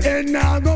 the end now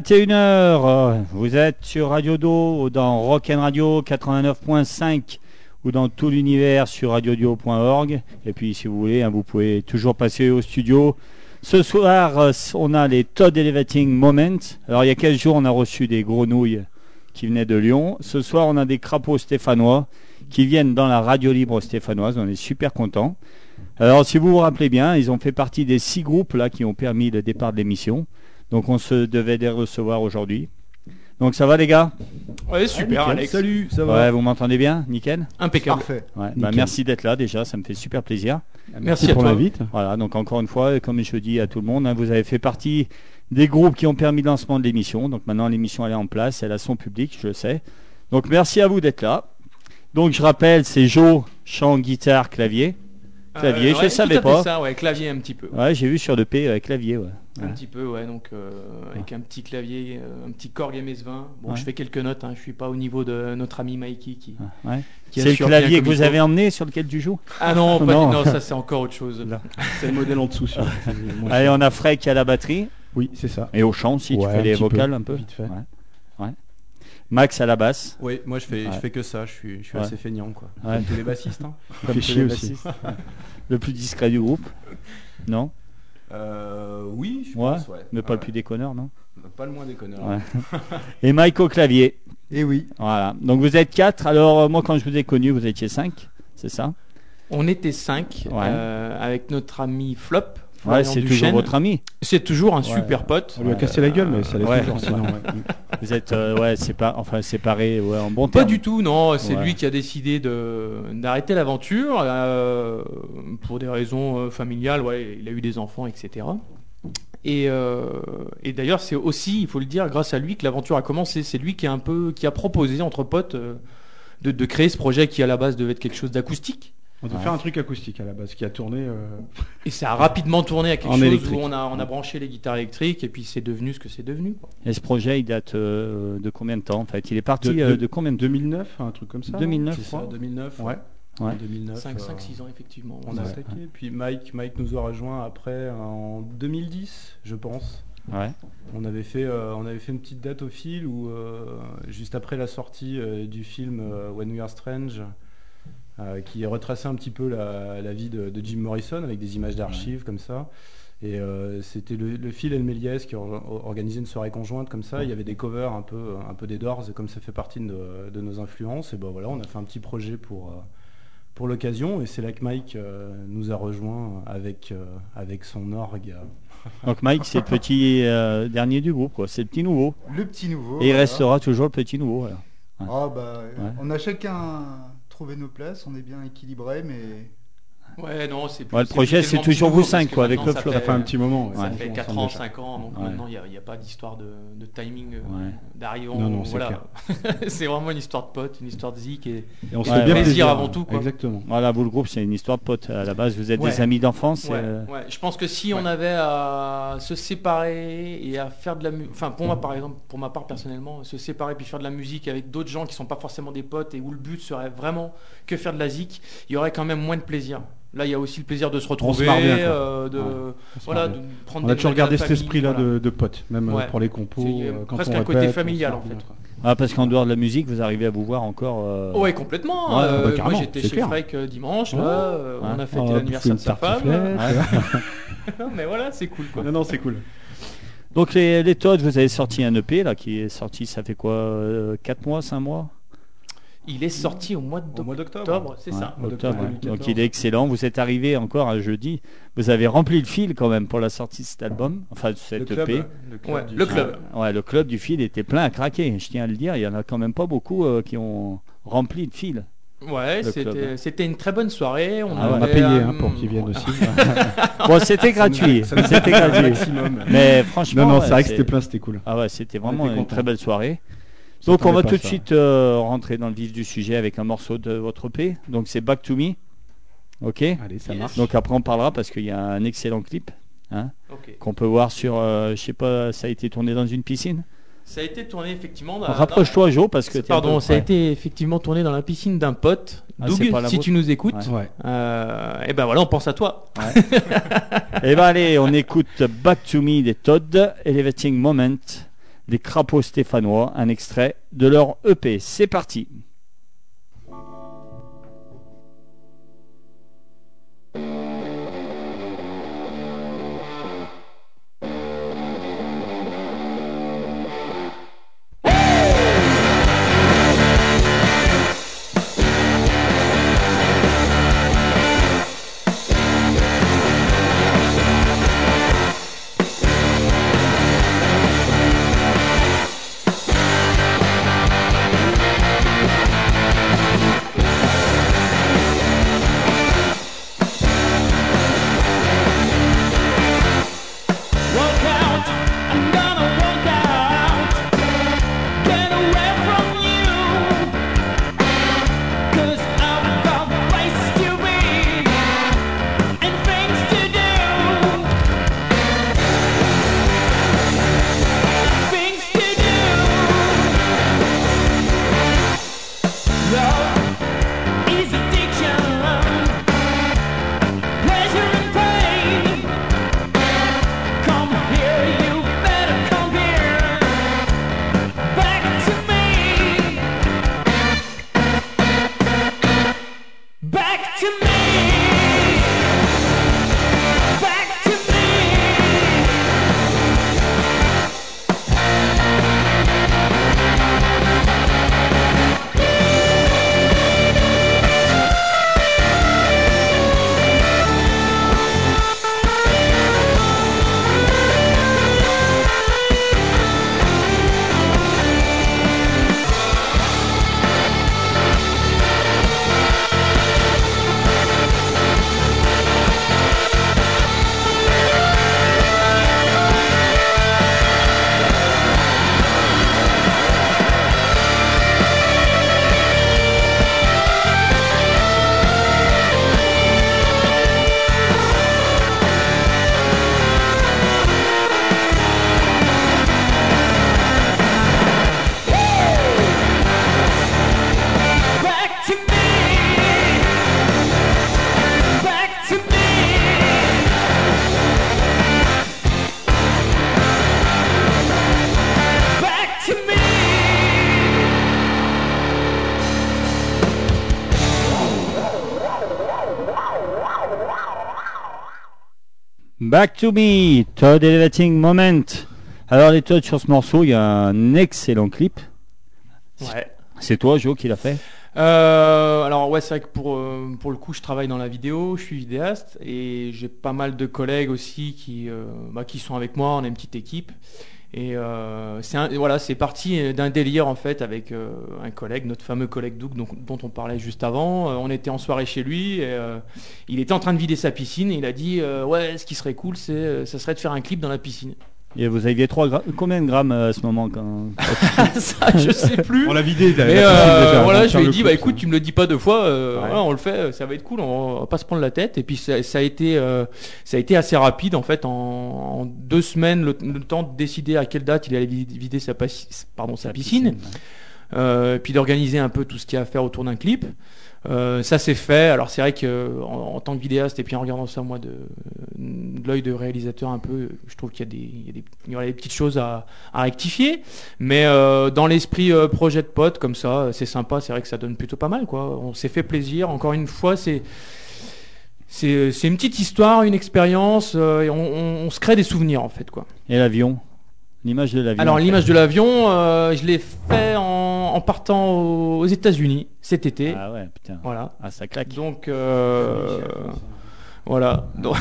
21h, vous êtes sur Radio Do, dans Rock'n Radio 89.5 ou dans tout l'univers sur radiodio.org. Et puis si vous voulez, hein, vous pouvez toujours passer au studio. Ce soir, euh, on a les Todd Elevating Moments. Alors il y a quelques jours, on a reçu des grenouilles qui venaient de Lyon. Ce soir, on a des crapauds stéphanois qui viennent dans la radio libre stéphanoise. On est super contents. Alors si vous vous rappelez bien, ils ont fait partie des six groupes là qui ont permis le départ de l'émission. Donc on se devait les recevoir aujourd'hui. Donc ça va les gars? Ouais, super. Alex. Salut, ça va? Ouais, vous m'entendez bien? Nickel? Impeccable. Parfait. Ouais, bah. Merci d'être là déjà, ça me fait super plaisir. Merci à pour l'invite. Voilà, donc encore une fois, comme je dis à tout le monde, hein, vous avez fait partie des groupes qui ont permis le lancement de l'émission. Donc maintenant l'émission elle est en place, elle a son public, je le sais. Donc merci à vous d'être là. Donc je rappelle, c'est Joe, chant, guitare, clavier. Clavier, je Euh, ouais, savais tout à fait pas. ça, ouais, clavier un petit peu. Ouais, j'ai vu sur le P, euh, clavier, ouais. Un petit peu, ouais, donc euh, avec un petit clavier, euh, un petit Korg MS-20. Bon, Ouais. je fais quelques notes, hein, je suis pas au niveau de notre ami Mikey qui. Ouais. qui C'est le clavier que vous avez emmené sur lequel tu joues? Ah non, pas Non. du- non, ça c'est encore autre chose. Là. C'est le modèle en dessous. Sur... Allez, on a Frey à la batterie Oui, c'est ça. et au chant aussi, tu fais les peu, vocales un peu. vite fait. Max à la basse. Oui, moi je fais, Ouais. je fais que ça, je suis, je suis Ouais. assez feignant quoi. Ouais. Comme tous les bassistes. Hein. Comme tous les aussi. bassistes. le plus discret du groupe. Non? Euh, oui, je pense, ouais. Mais pas Ouais. le plus déconneur, non? Pas le moins déconneur. Ouais. Et Mike au clavier. Et oui. Voilà. Donc vous êtes quatre. Alors euh, moi quand je vous ai connu, vous étiez cinq. C'est ça? On était cinq Ouais. euh, avec notre ami Flop. Ouais, c'est toujours votre ami. C'est toujours un super pote. On lui a cassé la gueule, mais ça l'est Ouais. toujours. Sinon, ouais. Vous êtes euh, ouais, c'est pas enfin séparés ouais, en bon Pas terme. du tout, non. C'est Ouais. lui qui a décidé de d'arrêter l'aventure euh, pour des raisons euh, familiales. Ouais, il a eu des enfants, etc. Et, euh, et d'ailleurs, c'est aussi, il faut le dire, grâce à lui que l'aventure a commencé. C'est lui qui a un peu, qui a proposé entre potes euh, de, de créer ce projet qui à la base devait être quelque chose d'acoustique. On devait Ouais. faire un truc acoustique à la base qui a tourné. euh, Et ça a rapidement tourné à quelque En chose électrique. où on a, on a branché les guitares électriques et puis c'est devenu ce que c'est devenu. quoi. Et ce projet, il date euh, de combien de temps en fait? Il est parti De- euh, de- de combien de 2009, un truc comme ça. 2009, C'est je ça, crois. 2009. Ouais. Ouais. 2009. 5, euh, 5, 6 ans effectivement. On a Ouais. attaqué. Puis Mike, Mike nous a rejoint après en 2010, je pense. Ouais. On avait fait, euh, on avait fait une petite date au fil où euh, juste après la sortie euh, du film euh, When We Are Strange, qui retraçait un petit peu la, la vie de, de Jim Morrison avec des images d'archives comme ça. Et euh, c'était le, le Phil et le Méliès qui ont or- organisé une soirée conjointe comme ça. Il y avait des covers un peu, un peu des Doors, et comme ça fait partie de, de nos influences. Et ben voilà, on a fait un petit projet pour, euh, pour l'occasion. Et c'est là que Mike euh, nous a rejoint avec, euh, avec son orgue. Donc Mike, c'est le petit euh, dernier du groupe, quoi. C'est le petit nouveau. Le petit nouveau. Et il restera toujours le petit nouveau. voilà. Ah bah, Ouais. on a chacun trouvé nos places, on est bien équilibré, mais Ouais, non, c'est plus- Ouais, le projet, c'est toujours vous cinq, quoi, avec le flop. Ça fait un petit moment. ouais. Ça fait On 4 s'en ans, déjà. 5 ans, donc Ouais. maintenant il n'y a, pas d'histoire de, de timing euh, d'arriver Non, non, c'est voilà. c'est vraiment une histoire de potes, une histoire de zik et Et on se fait bien plaisir avant tout, quoi. Exactement. Voilà, vous le groupe, c'est une histoire de potes. À la base, vous êtes des amis d'enfance. Euh. Je pense que si on avait à se séparer et à faire de la musique, enfin pour moi par exemple, pour ma part personnellement, se séparer puis faire de la musique avec d'autres gens qui sont pas forcément des potes et où le but serait vraiment que faire de la zik, il y aurait quand même moins de plaisir. Là, il y a aussi le plaisir de se retrouver, bien, euh, de Ouais, voilà, de prendre On a des toujours nouvelles gardé de cet esprit-là voilà. de, de potes, même euh, Ouais. pour les compos. C'est, euh, quand presque on un côté familial, en fait. quoi. Ah, parce qu'en dehors de la musique, vous arrivez à vous voir encore. euh, Ouais, complètement. Ouais, Euh, bah, moi, j'étais chez clair. Euh, dimanche. Ouais. Là, on a fêté va l'anniversaire de sa femme. mais voilà, c'est cool. Quoi. Non, non, c'est cool. Donc, les, les Todd, vous avez sorti un EP là, qui est sorti, ça fait quoi 4 mois, 5 mois? Il est sorti au mois d'octobre. c'est Ouais, ça. Mois octobre, d'octobre ouais. 2014. Donc il est excellent. Vous êtes arrivé encore un jeudi. Vous avez rempli le fil quand même pour la sortie de cet album, enfin de Le cet club, EP. le club Ouais, du le club. Ouais, le club du fil était plein à craquer. Je tiens à le dire. Il y en a quand même pas beaucoup euh, qui ont rempli le fil. Ouais, Le c'était une très bonne soirée. On, Ah ouais. On a payé euh, hein, pour qu'ils viennent aussi. Bon, c'était gratuit. C'était gratuit. maximum. Mais franchement, Non, non, ouais, c'est vrai que c'était plein, c'était cool. Ah ouais, c'était vraiment une très belle soirée. On Donc on va tout de suite euh, rentrer dans le vif du sujet avec un morceau de votre EP. Donc c'est Back to Me. Ok. Allez, ça Yes. marche. Donc après on parlera parce qu'il y a un excellent clip hein, qu'on peut voir sur, euh, je sais pas, ça a été tourné dans une piscine? Ça a été tourné effectivement. dans- Rapproche-toi Joe parce que Pardon, peu ça a été effectivement tourné dans la piscine d'un pote. Ah, Doug, si vôtre tu nous écoutes, Ouais. Ouais. euh, et ben voilà, on pense à toi. Eh ben allez, on écoute Back to Me des Todd, Elevating Moment des Crapauds Stéphanois, un extrait de leur EP. C'est parti. Back to Me, Todd Elevating Moment. Alors les Todd sur ce morceau, il y a un excellent clip. Ouais. C'est toi Joe qui l'a fait? Euh, alors ouais, c'est vrai que pour, euh, pour le coup, je travaille dans la vidéo, je suis vidéaste et j'ai pas mal de collègues aussi qui, euh, bah, qui sont avec moi, on est une petite équipe. Et euh, c'est voilà, c'est parti d'un délire en fait avec euh, un collègue, notre fameux collègue Doug, dont on parlait juste avant. Euh, on était en soirée chez lui. Et, il était en train de vider sa piscine. Et il a dit ouais, ce qui serait cool, c'est, ça serait de faire un clip dans la piscine. Et vous aviez 3 gra- combien de grammes euh, à ce moment quand... ça, je sais plus. On l'a vidé. Mais euh, déjà, voilà, je lui ai dit, coup, bah écoute, tu me le dis pas deux fois, euh, Ouais. voilà, on le fait, ça va être cool, on va pas se prendre la tête. Et puis ça, ça a été, euh, ça a été assez rapide en fait, en, en deux semaines, le, le temps de décider à quelle date il allait vid- vider sa, passi- pardon, sa, piscine, euh, puis d'organiser un peu tout ce qu'il y a à faire autour d'un clip. Euh, ça c'est fait. Alors c'est vrai que en, tant que vidéaste et puis en regardant ça moi de, de l'œil de réalisateur un peu, je trouve qu'il y a des, il y a des, y petites choses à, rectifier. Mais euh, dans l'esprit euh, projet de pote comme ça, c'est sympa. C'est vrai que ça donne plutôt pas mal quoi. On s'est fait plaisir. Encore une fois, c'est c'est une petite histoire, une expérience. et on, on- on se crée des souvenirs en fait quoi. Et l'avion? L'image de l'avion. Alors l'image de l'avion, euh, je l'ai fait en, en partant aux, aux États-Unis cet été. Ah ouais, putain. Voilà. Ah, ça claque. Donc euh, voilà. Donc-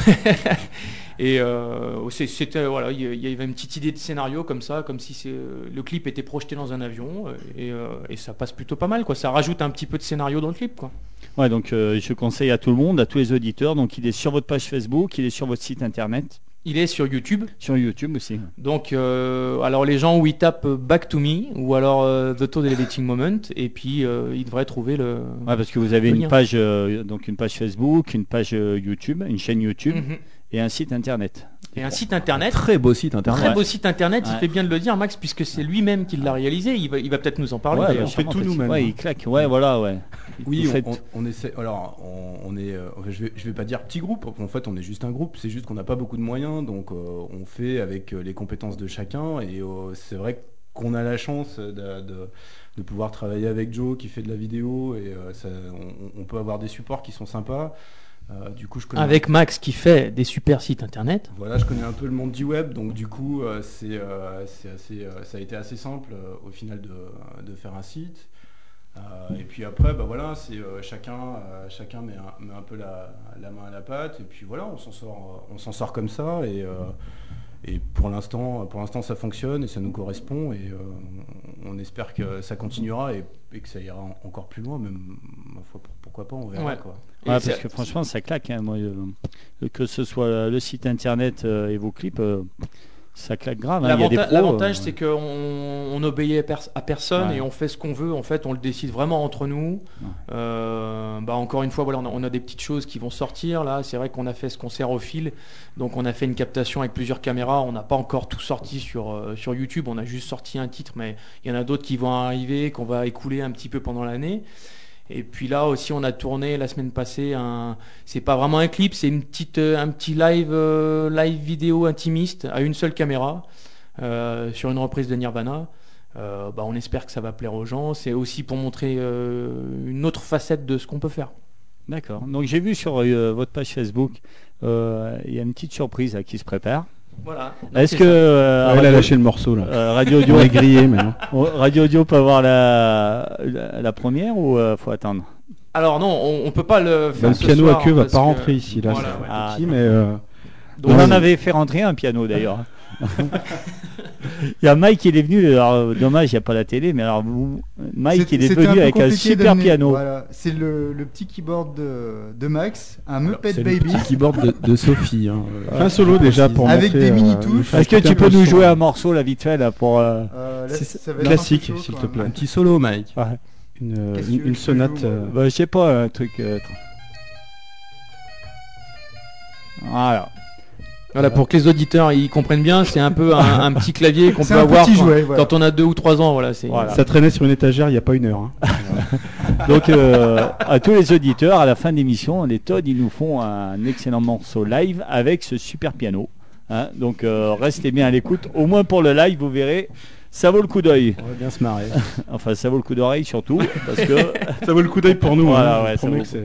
et euh, c'était voilà, il y- avait une petite idée de scénario comme ça, comme si le clip était projeté dans un avion et, et ça passe plutôt pas mal quoi. Ça rajoute un petit peu de scénario dans le clip quoi. Ouais, donc je conseille à tout le monde, à tous les auditeurs. Donc il est sur votre page Facebook, il est sur votre site internet, Il est sur YouTube. sur YouTube aussi. Donc, euh, alors les gens où ils tapent euh, Back to Me ou alors euh, The Toad Elevating Moment, et puis euh, ils devraient trouver le. Ouais, parce que vous avez une lien. page, donc une page Facebook, une page YouTube, une chaîne YouTube Mhm. et un site internet. Et un site internet. Très beau site internet. Très beau site internet, il fait bien de le dire, Max, puisque c'est lui-même qui l'a réalisé. Il va, il va peut-être nous en parler. Ouais, bah, fait tout nous-mêmes. Ouais, il claque. Ouais, voilà, ouais. Oui, on, on- on essaie. Alors, on, on est. euh, je vais, je vais pas dire petit groupe. En fait, on est juste un groupe. C'est juste qu'on n'a pas beaucoup de moyens, donc euh, on fait avec euh, les compétences de chacun. Et euh, c'est vrai qu'on a la chance de, de- de pouvoir travailler avec Joe qui fait de la vidéo et euh, ça- on, on peut avoir des supports qui sont sympas. Euh, du coup, je connais. Avec Max qui fait des super sites internet. Voilà, je connais un peu le monde du web, donc du coup, euh, c'est, euh, c'est assez, ça a été assez simple au final de, de faire un site. Et puis après, bah voilà, c'est chacun, chacun met un, met un peu la, la main à la pâte, et puis voilà, on s'en sort, on s'en sort comme ça, et, et pour l'instant, pour l'instant, ça fonctionne et ça nous correspond, et on espère que ça continuera et, et que ça ira en- encore plus loin, même ma foi, pour- pourquoi pas, on verra Ouais. quoi. Ouais, parce que franchement, ça claque. hein, moi, euh, que ce soit le site internet euh, et vos clips, euh, ça claque grave. hein, L'avantage, c'est qu'on on obéit à, pers- à personne Ouais. et on fait ce qu'on veut. En fait, on le décide vraiment entre nous. Ouais. Bah, encore une fois, voilà, on a, on a des petites choses qui vont sortir. Là, c'est vrai qu'on a fait ce concert au fil. Donc, on a fait une captation avec plusieurs caméras. On n'a pas encore tout sorti sur, sur YouTube. On a juste sorti un titre, mais il y en a d'autres qui vont arriver, qu'on va écouler un petit peu pendant l'année. Et puis là aussi, on a tourné la semaine passée un. C'est pas vraiment un clip, c'est une petite, euh, un petit live, euh, live vidéo intimiste à une seule caméra euh, sur une reprise de Nirvana. Bah, on espère que ça va plaire aux gens. C'est aussi pour montrer une autre facette de ce qu'on peut faire. D'accord. Donc j'ai vu sur votre page Facebook, il y a une petite surprise là, qui se prépare. Voilà. Est-ce que euh, Ouais, il a Radio- lâché le morceau là. euh, Radio Audio, est grillé maintenant. Radio Audio peut avoir la, la, la première ou euh, faut attendre? Alors non, on, on peut pas le faire. Bah, le ce piano soir, à queue va pas que- rentrer ici là. Voilà, c'est ouais. Ah, petit, mais euh, Donc, On en avait fait rentrer un piano d'ailleurs. il y a Mike, il est venu, alors dommage, il n'y a pas la télé, mais alors vous, Mike, il est venu avec un super piano. Voilà, c'est le, le petit keyboard de, de Max, un Alors, Muppet c'est le Baby. petit keyboard de, de Sophie. Hein. Un solo déjà pour Avec montrer, des euh, mini-touches. Est-ce que tu peux nous jouer un morceau là vite fait là pour euh, Euh, là, C'est- ça va être un peu classique, chaud, s'il te plaît. Un petit solo, Mike. une, euh, une, une sonate. euh, bah, je sais pas un truc. Voilà. Voilà, pour que les auditeurs ils comprennent bien, c'est un peu un, un petit clavier qu'on peut un avoir petit quand, jouet, voilà. quand on a deux ou trois ans. Voilà. Voilà. Ça traînait sur une étagère il n'y a pas une heure. hein. Donc euh, à tous les auditeurs, à la fin de l'émission, les Todd ils nous font un excellent morceau live avec ce super piano. hein. donc euh, restez bien à l'écoute, au moins pour le live, vous verrez, ça vaut le coup d'œil. On va bien se marrer. Enfin, ça vaut le coup d'oreille surtout, parce que ça vaut le coup d'œil pour nous. Voilà, hein. ouais, Je ça vaut que c'est-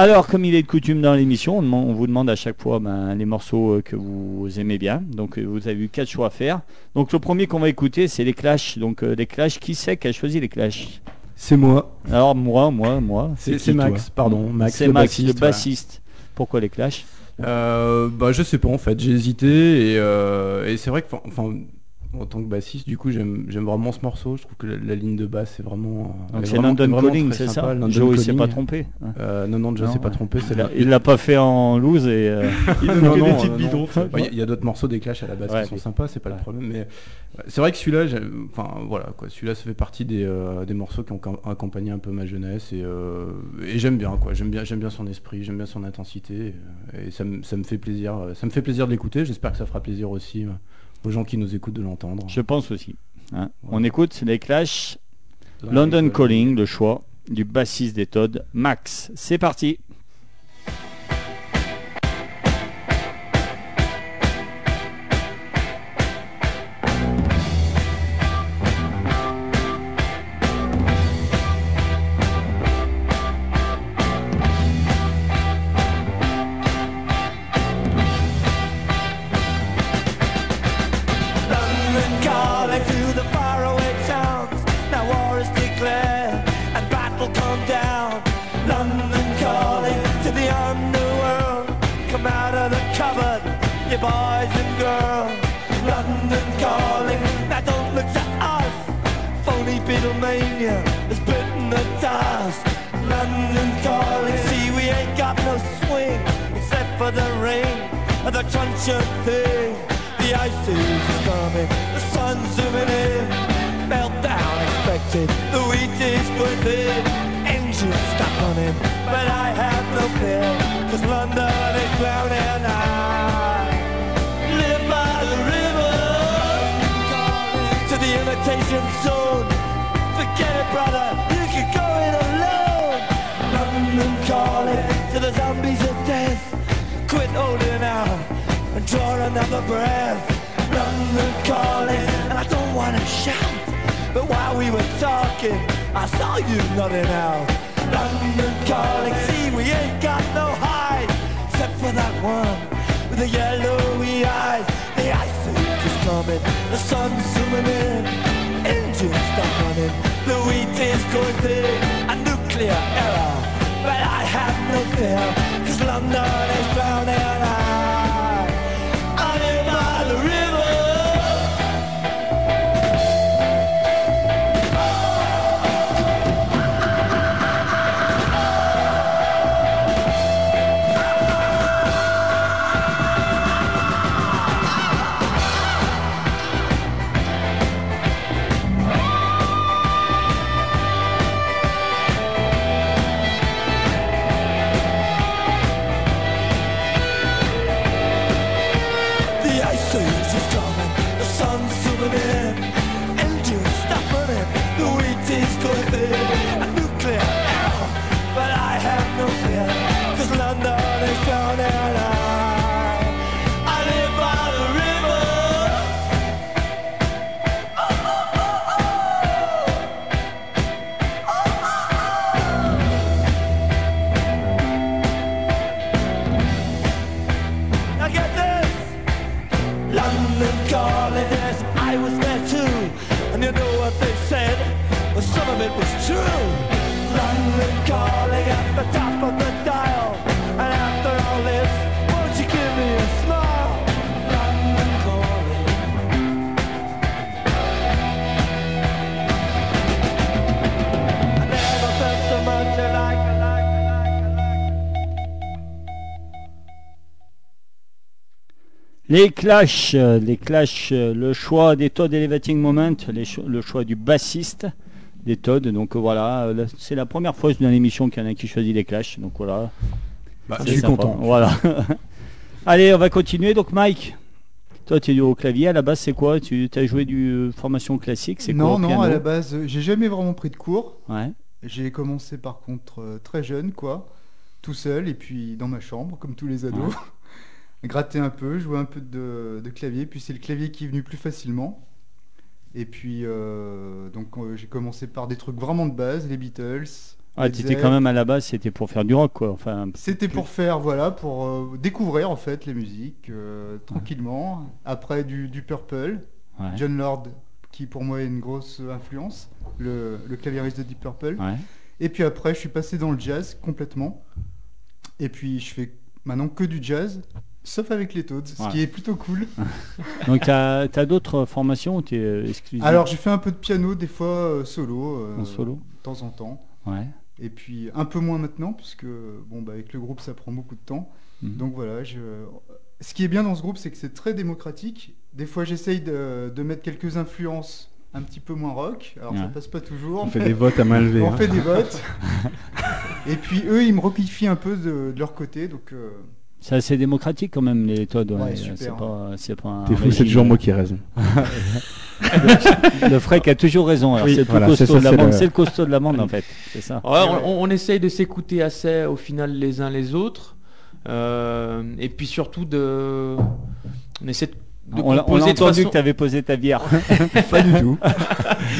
Alors, comme il est de coutume dans l'émission, on, vous demande à chaque fois ben, les morceaux euh, que vous aimez bien. Donc, euh, vous avez eu quatre choix à faire. Donc, le premier qu'on va écouter, c'est les Clash. Donc, euh, les Clash, qui c'est qui a choisi les Clash? C'est moi. Alors, moi, moi, moi. C'est Max, pardon. Max, C'est le Max, bassiste, le voilà. bassiste. Pourquoi les Clash? Euh, bah, je sais pas en fait, j'ai hésité et, euh, et c'est vrai que enfin, En tant que bassiste, du coup, j'aime vraiment ce morceau. Je trouve que la, la ligne de basse est vraiment. Donc est c'est London Calling, c'est ça. London Joe, il s'est pas trompé. hein. Euh, non, non, Joe s'est pas trompé. La- l'a- Il l'a pas fait en loose et. euh, Il donne Non, que des non, petites bidons. non. Ouais, Il y a d'autres morceaux des Clash à la base Ouais, qui sont sympas, c'est pas le problème. Mais euh, c'est vrai que celui-là, enfin voilà quoi, celui-là ça fait partie des, euh, des morceaux qui ont accompagné un peu ma jeunesse et, et j'aime bien quoi. J'aime bien, j'aime bien son esprit, j'aime bien son intensité et ça me fait plaisir, ça me fait plaisir de l'écouter. J'espère que ça fera plaisir aussi aux gens qui nous écoutent de l'entendre. Je pense aussi. hein. Ouais. On écoute les Clash, London Calling, le choix du bassiste des Todd, Max. C'est parti. Les Clash, euh, les Clash, euh, le choix des Todd Elevating Moment, les cho- le choix du bassiste des Todd. Donc euh, voilà, là, c'est la première fois dans l'émission qu'il y en a qui choisit les Clash. Donc voilà, Bah, je suis sympa. content. Voilà. Allez, on va continuer. Donc Mike, toi tu es au clavier. À la base, c'est quoi? Tu as joué du euh, formation classique? C'est Non, quoi non, piano? à la base, euh, j'ai jamais vraiment pris de cours. Ouais. J'ai commencé par contre euh, très jeune, quoi, tout seul, et puis dans ma chambre, comme tous les ados. Gratter un peu, jouer un peu de, de clavier, puis c'est le clavier qui est venu plus facilement. Et puis, euh, donc euh, j'ai commencé par des trucs vraiment de base, les Beatles. Ah, tu étais quand même à la base, c'était pour faire du rock, quoi. Enfin, C'était pour faire, voilà, pour euh, découvrir en fait les musiques tranquillement. Après du, du Purple, ouais. John Lord, qui pour moi est une grosse influence, le, le claviériste de Deep Purple. Ouais. Et puis après, je suis passé dans le jazz complètement. Et puis je fais maintenant que du jazz. Sauf avec les Toads, ce qui est plutôt cool. Donc, tu as, d'autres formations ou tu es exclusif Alors j'ai fait un peu de piano des fois euh, solo, euh, En solo de temps en temps. Ouais. Et puis un peu moins maintenant, puisque bon, bah, avec le groupe ça prend beaucoup de temps. Mhm. Donc voilà, je... ce qui est bien dans ce groupe, c'est que c'est très démocratique. Des fois j'essaye de, de mettre quelques influences un petit peu moins rock, alors ça Ouais. passe pas toujours. On fait des votes à main levée. On hein. fait des votes. Et puis eux, ils me rockifient un peu de, de leur côté, donc euh, C'est assez démocratique quand même, les Todd. Ouais. C'est pas, c'est pas un T'es fou, c'est toujours moi qui ai raison. Le Frec a toujours raison. alors Oui, c'est le voilà, costaud c'est ça, de la c'est bande. le- C'est le costaud de la bande en fait. C'est ça. Ouais, on, on- on essaye de s'écouter assez au final les uns les autres. Euh, et puis surtout de. On essaie de. De On de entendu façon- que tu avais posé ta bière. Pas du tout.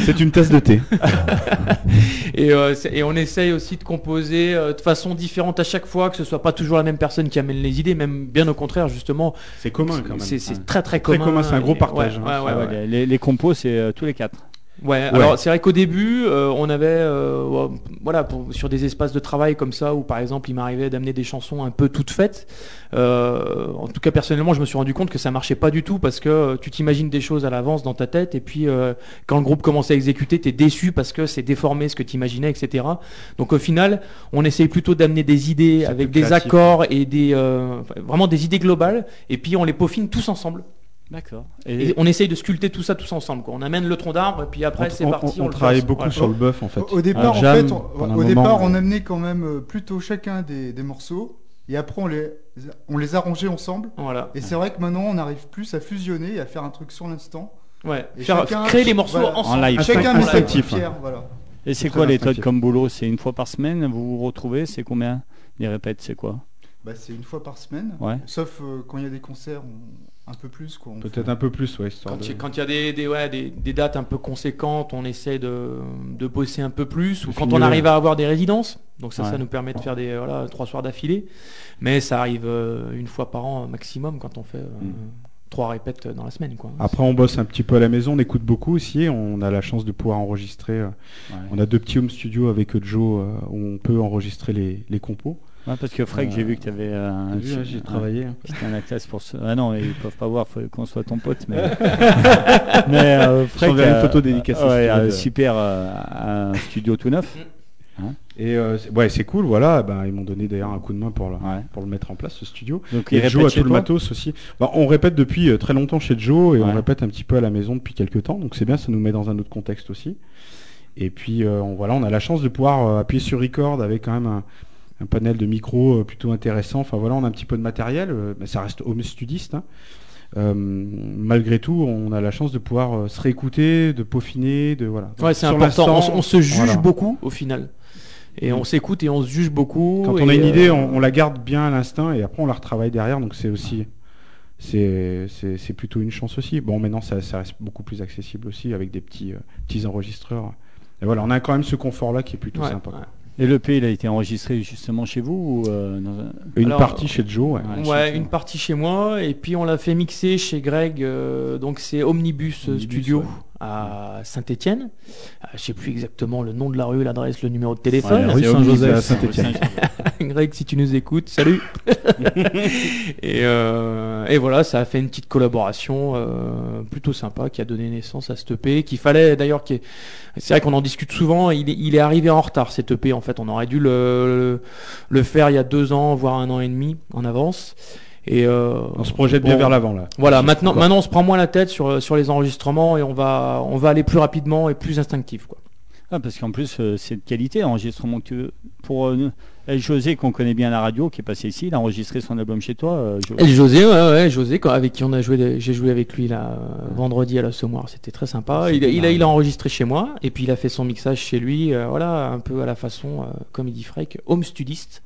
C'est une tasse de thé. Et, euh, c'est- et on essaye aussi de composer euh, de façon différente à chaque fois, que ce soit pas toujours la même personne qui amène les idées, même bien au contraire, justement. C'est commun quand même. C'est c'est Ouais. très très Très commun. commun, c'est un gros Et- partage, ouais, hein. ouais, ouais, ouais, ouais. Les, les compos, c'est euh, tous les quatre. Ouais, alors c'est vrai qu'au début, euh, on avait, euh, voilà, pour- sur des espaces de travail comme ça, où par exemple, il m'arrivait d'amener des chansons un peu toutes faites. Euh, en tout cas, personnellement, je me suis rendu compte que ça marchait pas du tout parce que tu t'imagines des choses à l'avance dans ta tête, et puis quand le groupe commence à exécuter, t'es déçu parce que c'est déformé ce que tu imaginais, etc. Donc au final, on essaye plutôt d'amener des idées avec des créatif. accords et des, vraiment des idées globales, et puis on les peaufine tous ensemble. D'accord. Et on essaye de sculpter tout ça tous ensemble. Quoi. On amène le tronc d'arbre, et puis après On- c'est on, parti. on, le travaille beaucoup Voilà. sur le buff en fait. Au, au départ, en fait, on, au moment, départ, on amenait quand même euh, plutôt chacun des, des morceaux, et après on les, on les arrangeait ensemble. Voilà. Et c'est vrai que maintenant, on arrive plus à fusionner et à faire un truc sur l'instant. Ouais. Et Faire, chacun- créer les morceaux voilà. ensemble. En live. Chacun met sa Instinctif, petite pierre, voilà. Et c'est quoi les instinctif. comme boulot? C'est une fois par semaine Vous vous retrouvez C'est combien? Les répètes, c'est quoi? Bah, c'est une fois par semaine. Ouais. Sauf euh, quand il y a des concerts, on- un peu plus. Peut-être fait- un peu plus, ouais, histoire Quand il y a des, des, ouais, des, des dates un peu conséquentes, on essaie de, de bosser un peu plus. Ou quand on arrive à avoir des résidences, donc ça, Ouais. ça nous permet de faire des voilà, trois soirs d'affilée. Mais ça arrive euh, une fois par an maximum quand on fait euh, Mm. trois répètes dans la semaine. Quoi. Après, on bosse un petit peu à la maison, on écoute beaucoup aussi. On a la chance de pouvoir enregistrer. euh, On a deux petits home studios avec Joe où on peut enregistrer les, les compos. Ouais, parce que Frec, Euh, j'ai vu que tu avais un. T'as vu, hein, j'ai travaillé. hein. C'était un classe pour ce. Ah non, ils peuvent pas voir, faut qu'on soit ton pote. Mais, mais euh, Frec, une euh, photo dédicacée, ouais, euh, super, euh, un studio tout neuf. Et euh, c'est- ouais, c'est cool. Voilà, ben, ils m'ont donné d'ailleurs un coup de main pour le, Ouais. pour le mettre en place, ce studio. Donc Et ils Joe répètent a chez tout le matos aussi. Bah, on répète depuis euh, très longtemps chez Joe et Ouais. on répète un petit peu à la maison depuis quelques temps. Donc c'est bien, ça nous met dans un autre contexte aussi. Et puis euh, on, voilà, on a la chance de pouvoir euh, appuyer sur record avec quand même un, un panel de micros euh, plutôt intéressant. Enfin voilà, on a un petit peu de matériel, euh, mais ça reste home studiste. hein. Euh, malgré tout, on a la chance de pouvoir se réécouter, de peaufiner, de voilà. Ouais, c'est important. On, on se juge voilà. beaucoup au final. Et on s'écoute et on se juge beaucoup. Quand on a une euh, idée, on, on la garde bien à l'instinct et après on la retravaille derrière. Donc c'est aussi, c'est plutôt une chance aussi. Bon, maintenant ça, ça reste beaucoup plus accessible aussi avec des petits, euh, petits enregistreurs. Et voilà, on a quand même ce confort-là qui est plutôt ouais, sympa. ouais. Et l'EP, il a été enregistré justement chez vous ou euh, dans un- Une Alors, partie chez Joe, ouais. Ouais, Ouais, chez- une partie chez moi et puis on l'a fait mixer chez Greg. euh, donc c'est Omnibus, euh, Omnibus, Studio ouais. à Saint-Étienne. je sais plus exactement le nom de la rue, l'adresse, le numéro de Ouais, téléphone. la rue c'est Saint-Joseph Omnibus, à Saint-Étienne. Greg, si tu nous écoutes, salut. et, euh, et voilà, ça a fait une petite collaboration euh, plutôt sympa qui a donné naissance à cet EP. Qu'il fallait d'ailleurs, c'est vrai qu'on en discute souvent. Il est, il est arrivé en retard cet EP en fait. On aurait dû le, le, le faire il y a deux ans, voire un an et demi en avance. Et euh, On se projette bien vers l'avant là. Voilà, maintenant, maintenant on se prend moins la tête sur, sur les enregistrements et on va, on va aller plus rapidement et plus instinctif. Quoi. Ah, parce qu'en plus, euh, c'est de qualité l'enregistrement que tu veux. Pour euh, El José, qu'on connaît bien à la radio, qui est passé ici, il a enregistré son album chez toi. euh, José, ouais, ouais, José, quoi, avec qui on a joué, j'ai joué avec lui là vendredi à la Sommoire, c'était très sympa. Il, a- il a, il a enregistré chez moi et puis il a fait son mixage chez lui, euh, voilà, un peu à la façon, euh, comme il dit Freak, home studiste.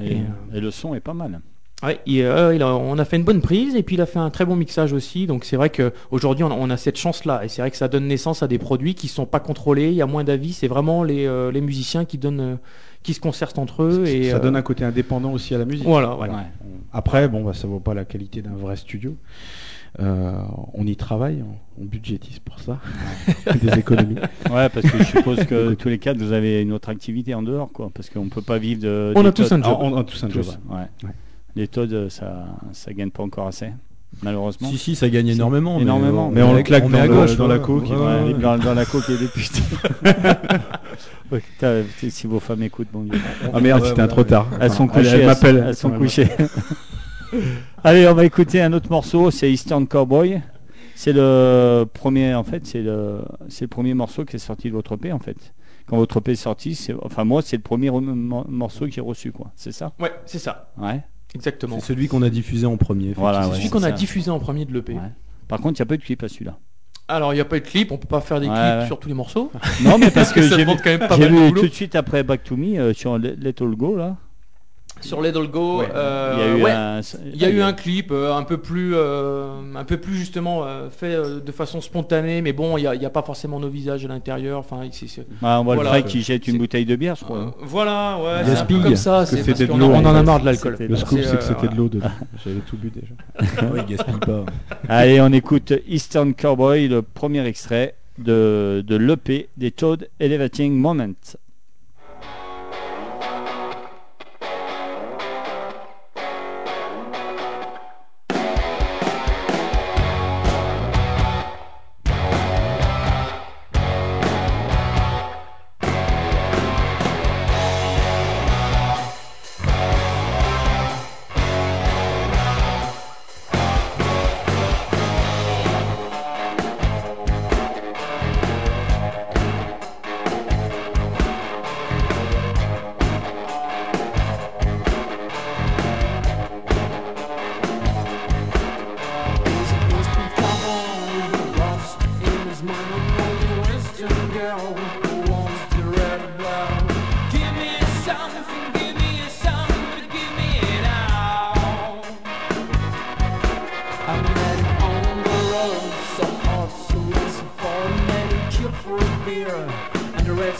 et, et, et le son est pas mal. Ouais, il, euh, il a- on a fait une bonne prise et puis il a fait un très bon mixage aussi. Donc c'est vrai que aujourd'hui on, a- on a cette chance-là et c'est vrai que ça donne naissance à des produits qui sont pas contrôlés. Il y a moins d'avis. C'est vraiment les, euh, les musiciens qui donnent, euh, qui se concertent entre eux et ça euh, donne un côté indépendant aussi à la musique. voilà, voilà. Ouais. Après, bon, bah, ça vaut pas la qualité d'un vrai studio. Euh, on y travaille, on, on budgétise pour ça, des économies. Ouais, parce que je suppose que tous les quatre, vous avez une autre activité en dehors, quoi. Parce qu'on peut pas vivre de. On a tous un job. Ah, on a tous un job. ouais. Ouais. Les Toads, euh, ça, ça gagne pas encore assez, malheureusement. Si, si, ça gagne énormément. Énormément. Mais, Mais on le claque met dans à le- gauche dans la ouais. coque, Ouais, Ouais, ouais, ouais. dans, dans la coque et des putes. Si vos femmes écoutent, bon Dieu. Ah merde, Ouais, c'était un trop tard. Elles sont couchées. Elle, elles m'appelle. Elles sont couchées. Allez, on va écouter un autre morceau. C'est Eastern Cowboy. C'est le premier, en fait, c'est le, c'est le premier morceau qui est sorti de votre EP, en fait. Quand votre EP est sorti, c'est, enfin moi, c'est le premier re- mo- morceau que j'ai reçu, quoi. C'est ça? Ouais, c'est ça, Ouais. Exactement. C'est celui qu'on a diffusé en premier. Voilà, C'est ouais, celui qu'on a diffusé en premier de l'EP. Ouais. Par contre, il n'y a pas eu de clip à celui-là. Alors, il n'y a pas eu de clip, on peut pas faire des Ouais, clips ouais. sur tous les morceaux. Non, mais parce que ça j'ai vu, demande quand même pas j'ai mal de vu tout de suite après Back to Me euh, sur Let All Go là. Sur Let All Go, Ouais. euh, il y a eu ouais, un, il y a eu un clip euh, un peu plus, euh, un peu plus justement euh, fait euh, de façon spontanée, mais bon, il n'y a, il y a pas forcément nos visages à l'intérieur. Enfin, c'est- c'est- Ah, on voit Voilà, le frère qui jette une bouteille de bière, je crois. Euh, voilà, ouais, c'est un gaspille, peu comme ça. c'est parce on en a marre de l'alcool. Le scoop, C'est, que c'était de l'eau dedans. J'avais tout bu déjà. Il gaspille pas. Allez, on écoute Eastern Cowboy, le premier extrait de, de l'EP des Toad Elevating Moment.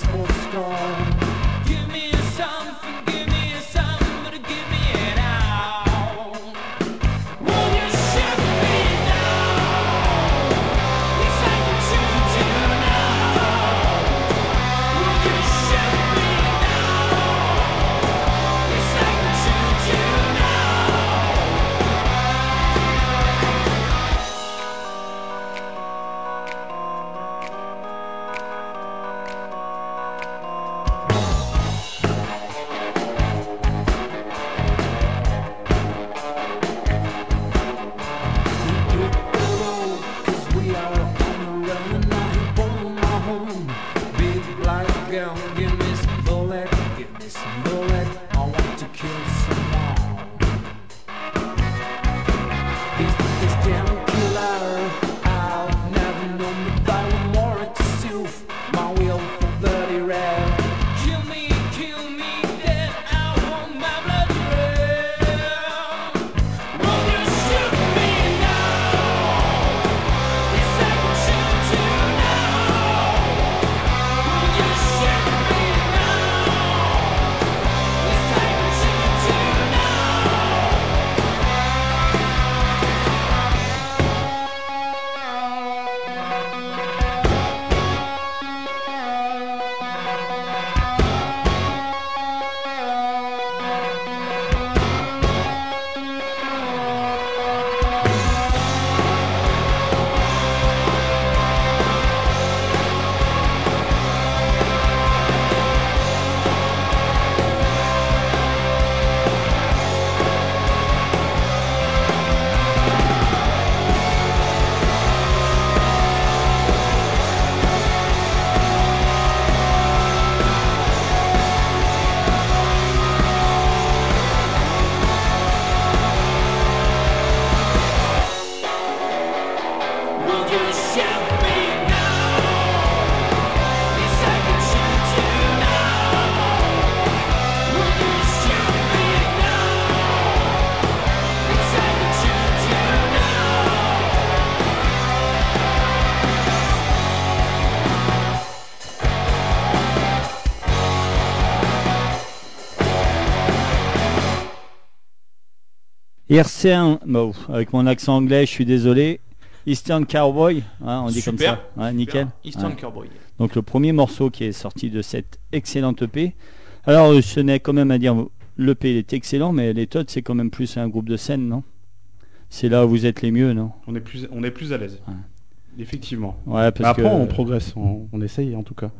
And a RC1, bon, avec mon accent anglais, je suis désolé. Eastern Cowboy, hein, on dit comme ça. Ouais, nickel. Eastern Ouais. Cowboy. Donc le premier morceau qui est sorti de cette excellente EP. Alors je tenais quand même à dire l'EP est excellent, mais les Todd c'est quand même plus un groupe de scène, non? C'est là où vous êtes les mieux, non? On est plus, on est plus à l'aise. Ouais. Effectivement. Ouais, parce Après, que on progresse, on, on essaye en tout cas.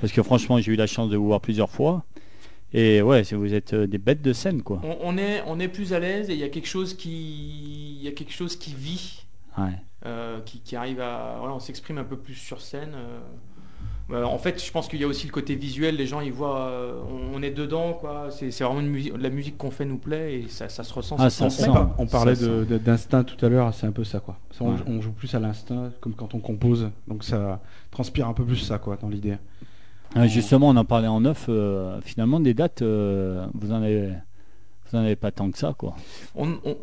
parce que franchement j'ai eu la chance de vous voir plusieurs fois. Et ouais, c'est- vous êtes euh, des bêtes de scène, quoi. On, on est, on est plus à l'aise et il y a quelque chose qui, il y a quelque chose qui vit, Ouais. euh, qui, qui arrive à, voilà, on s'exprime un peu plus sur scène. euh. Bah, en fait, je pense qu'il y a aussi le côté visuel. Les gens, ils voient, euh, on, on est dedans, quoi. C'est vraiment une musique, la musique qu'on fait nous plaît et ça, ça se ressent. Ah, ça ça se se sent. sent. On, parlait d'instinct tout à l'heure, c'est un peu ça quoi. Ça, on, Ouais. on joue plus à l'instinct, comme quand on compose, donc ça transpire un peu plus ça quoi dans l'idée. Ah, justement, on en parlait en neuf. euh, finalement, des dates, euh, vous en avez, vous en avez pas tant que ça, quoi. On, on-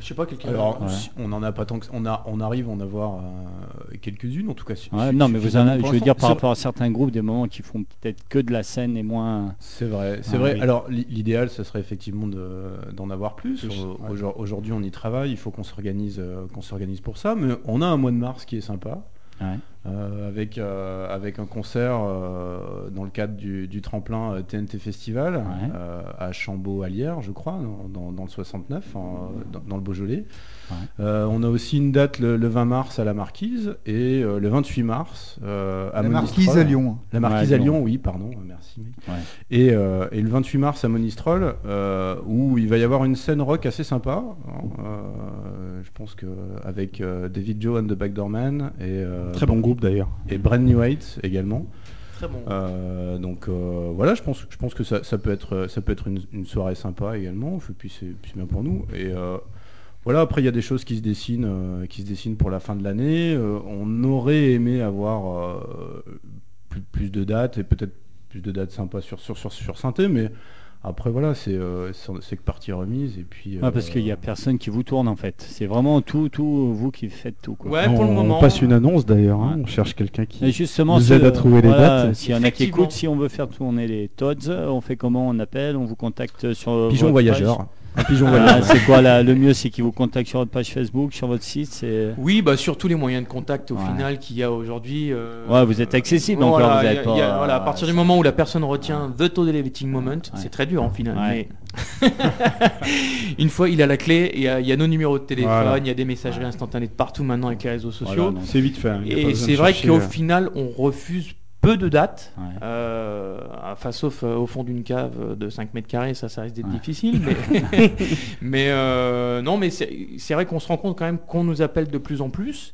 je sais pas, quelqu'un. Alors, Ouais. si- on en a pas tant que on a, on arrive à en avoir euh, quelques-unes en tout cas. su- Ouais, su- non, mais vous en suffisamment avez, pour je veux dire, par C'est- rapport à certains groupes, des moments qui font peut-être que de la scène et moins. C'est vrai, c'est Ah, vrai. oui. Alors l'i- l'idéal, ce serait effectivement de- d'en avoir plus. Ouais. Aujourd'hui, on y travaille. Il faut qu'on s'organise, euh, qu'on s'organise pour ça. Mais on a un mois de mars qui est sympa. Euh, avec, euh, avec un concert euh, dans le cadre du, du tremplin TNT Festival Ouais. à Chambaud-Allière, je crois, dans, dans- dans le 69, en- dans, dans le Beaujolais. Ouais. Euh, on a aussi une date le, le 20 mars à la Marquise et euh, le 28 mars euh, à La Monistrol. marquise à Lyon. La Marquise Ouais, à Lyon. Lyon, oui, pardon, merci. Ouais. Et, euh, et le 28 mars à Monistrol, euh, où il va y avoir une scène rock assez sympa. hein, euh, je pense que avec euh, David Joe and the Backdoorman et, euh, Très bon groupe d'ailleurs. et Brand New Heights également. Très bon. Euh, donc euh, voilà, je pense, je pense que ça, ça peut être, ça peut être une, une soirée sympa également. Puis c'est puis c'est bien pour nous. Et euh, voilà, après il y a des choses qui se dessinent, euh, qui se dessinent pour la fin de l'année. Euh, on aurait aimé avoir euh, plus, plus de dates et peut-être plus de dates sympas sur sur sur, sur synthé, mais après voilà, c'est euh, que partie remise et puis. Ouais, parce qu'il y a personne qui vous tourne en fait. C'est vraiment tout, tout vous qui faites tout. Quoi. Ouais, pour le on, passe une annonce d'ailleurs. hein, Ouais. On cherche quelqu'un qui. Et justement, nous aide à trouver les voilà, dates. S'il y en a qui Effectivement. écoutent, si on veut faire tourner les Toads, on fait comment On appelle, on vous contacte sur Pigeon votre voyageur. page Un pigeon voyageur. c'est quoi là, le mieux C'est qu'ils vous contactent sur votre page Facebook, sur votre site. C'est Oui, bah sur tous les moyens de contact au Ouais. final qu'il y a aujourd'hui. euh, Ouais, vous êtes accessible, voilà, là, vous y a- êtes pas- a- voilà, à partir du moment où la personne retient The Toad Elevating Moment, c'est très dur en final. Ouais. Mais une fois il a la clé, il y a, il y a nos numéros de téléphone, Voilà. il y a des messageries instantanées de partout maintenant avec les réseaux sociaux. C'est vite fait. hein, Et c'est vrai chercher, qu'au euh, final, on refuse peu de dates. ouais. Euh, enfin, sauf euh, au fond d'une cave de 5 mètres carrés, ça, ça risque d'être Ouais. difficile. Mais, mais euh, non, mais c'est vrai qu'on se rend compte quand même qu'on nous appelle de plus en plus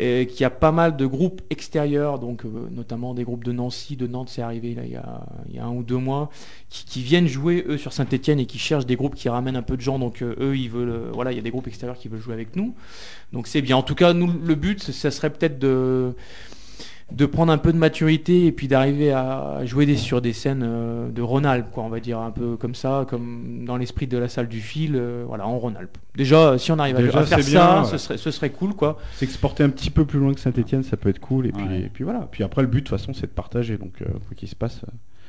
et qu'il y a pas mal de groupes extérieurs, donc euh, notamment des groupes de Nancy, de Nantes, c'est arrivé là il y, a, il y a un ou deux mois, qui, qui viennent jouer eux sur Saint-Etienne et qui cherchent des groupes qui ramènent un peu de gens. Donc eux, ils veulent, voilà, il y a des groupes extérieurs qui veulent jouer avec nous. Donc c'est bien. En tout cas, nous, le but, ça serait peut-être de de prendre un peu de maturité et puis d'arriver à jouer des, sur des scènes euh, de Rhône-Alpes, quoi, on va dire un peu comme ça, comme dans l'esprit de la salle du fil, euh, voilà, en Rhône-Alpes. Déjà, si on arrive à- Déjà, à, faire ça, bien, ce, serait, ce serait cool, quoi. S'exporter un petit peu plus loin que Saint-Etienne, ça peut être cool. Et puis, Ouais. et puis voilà. Puis après, le but de toute façon, c'est de partager. Donc, euh, quoi qu'il se passe.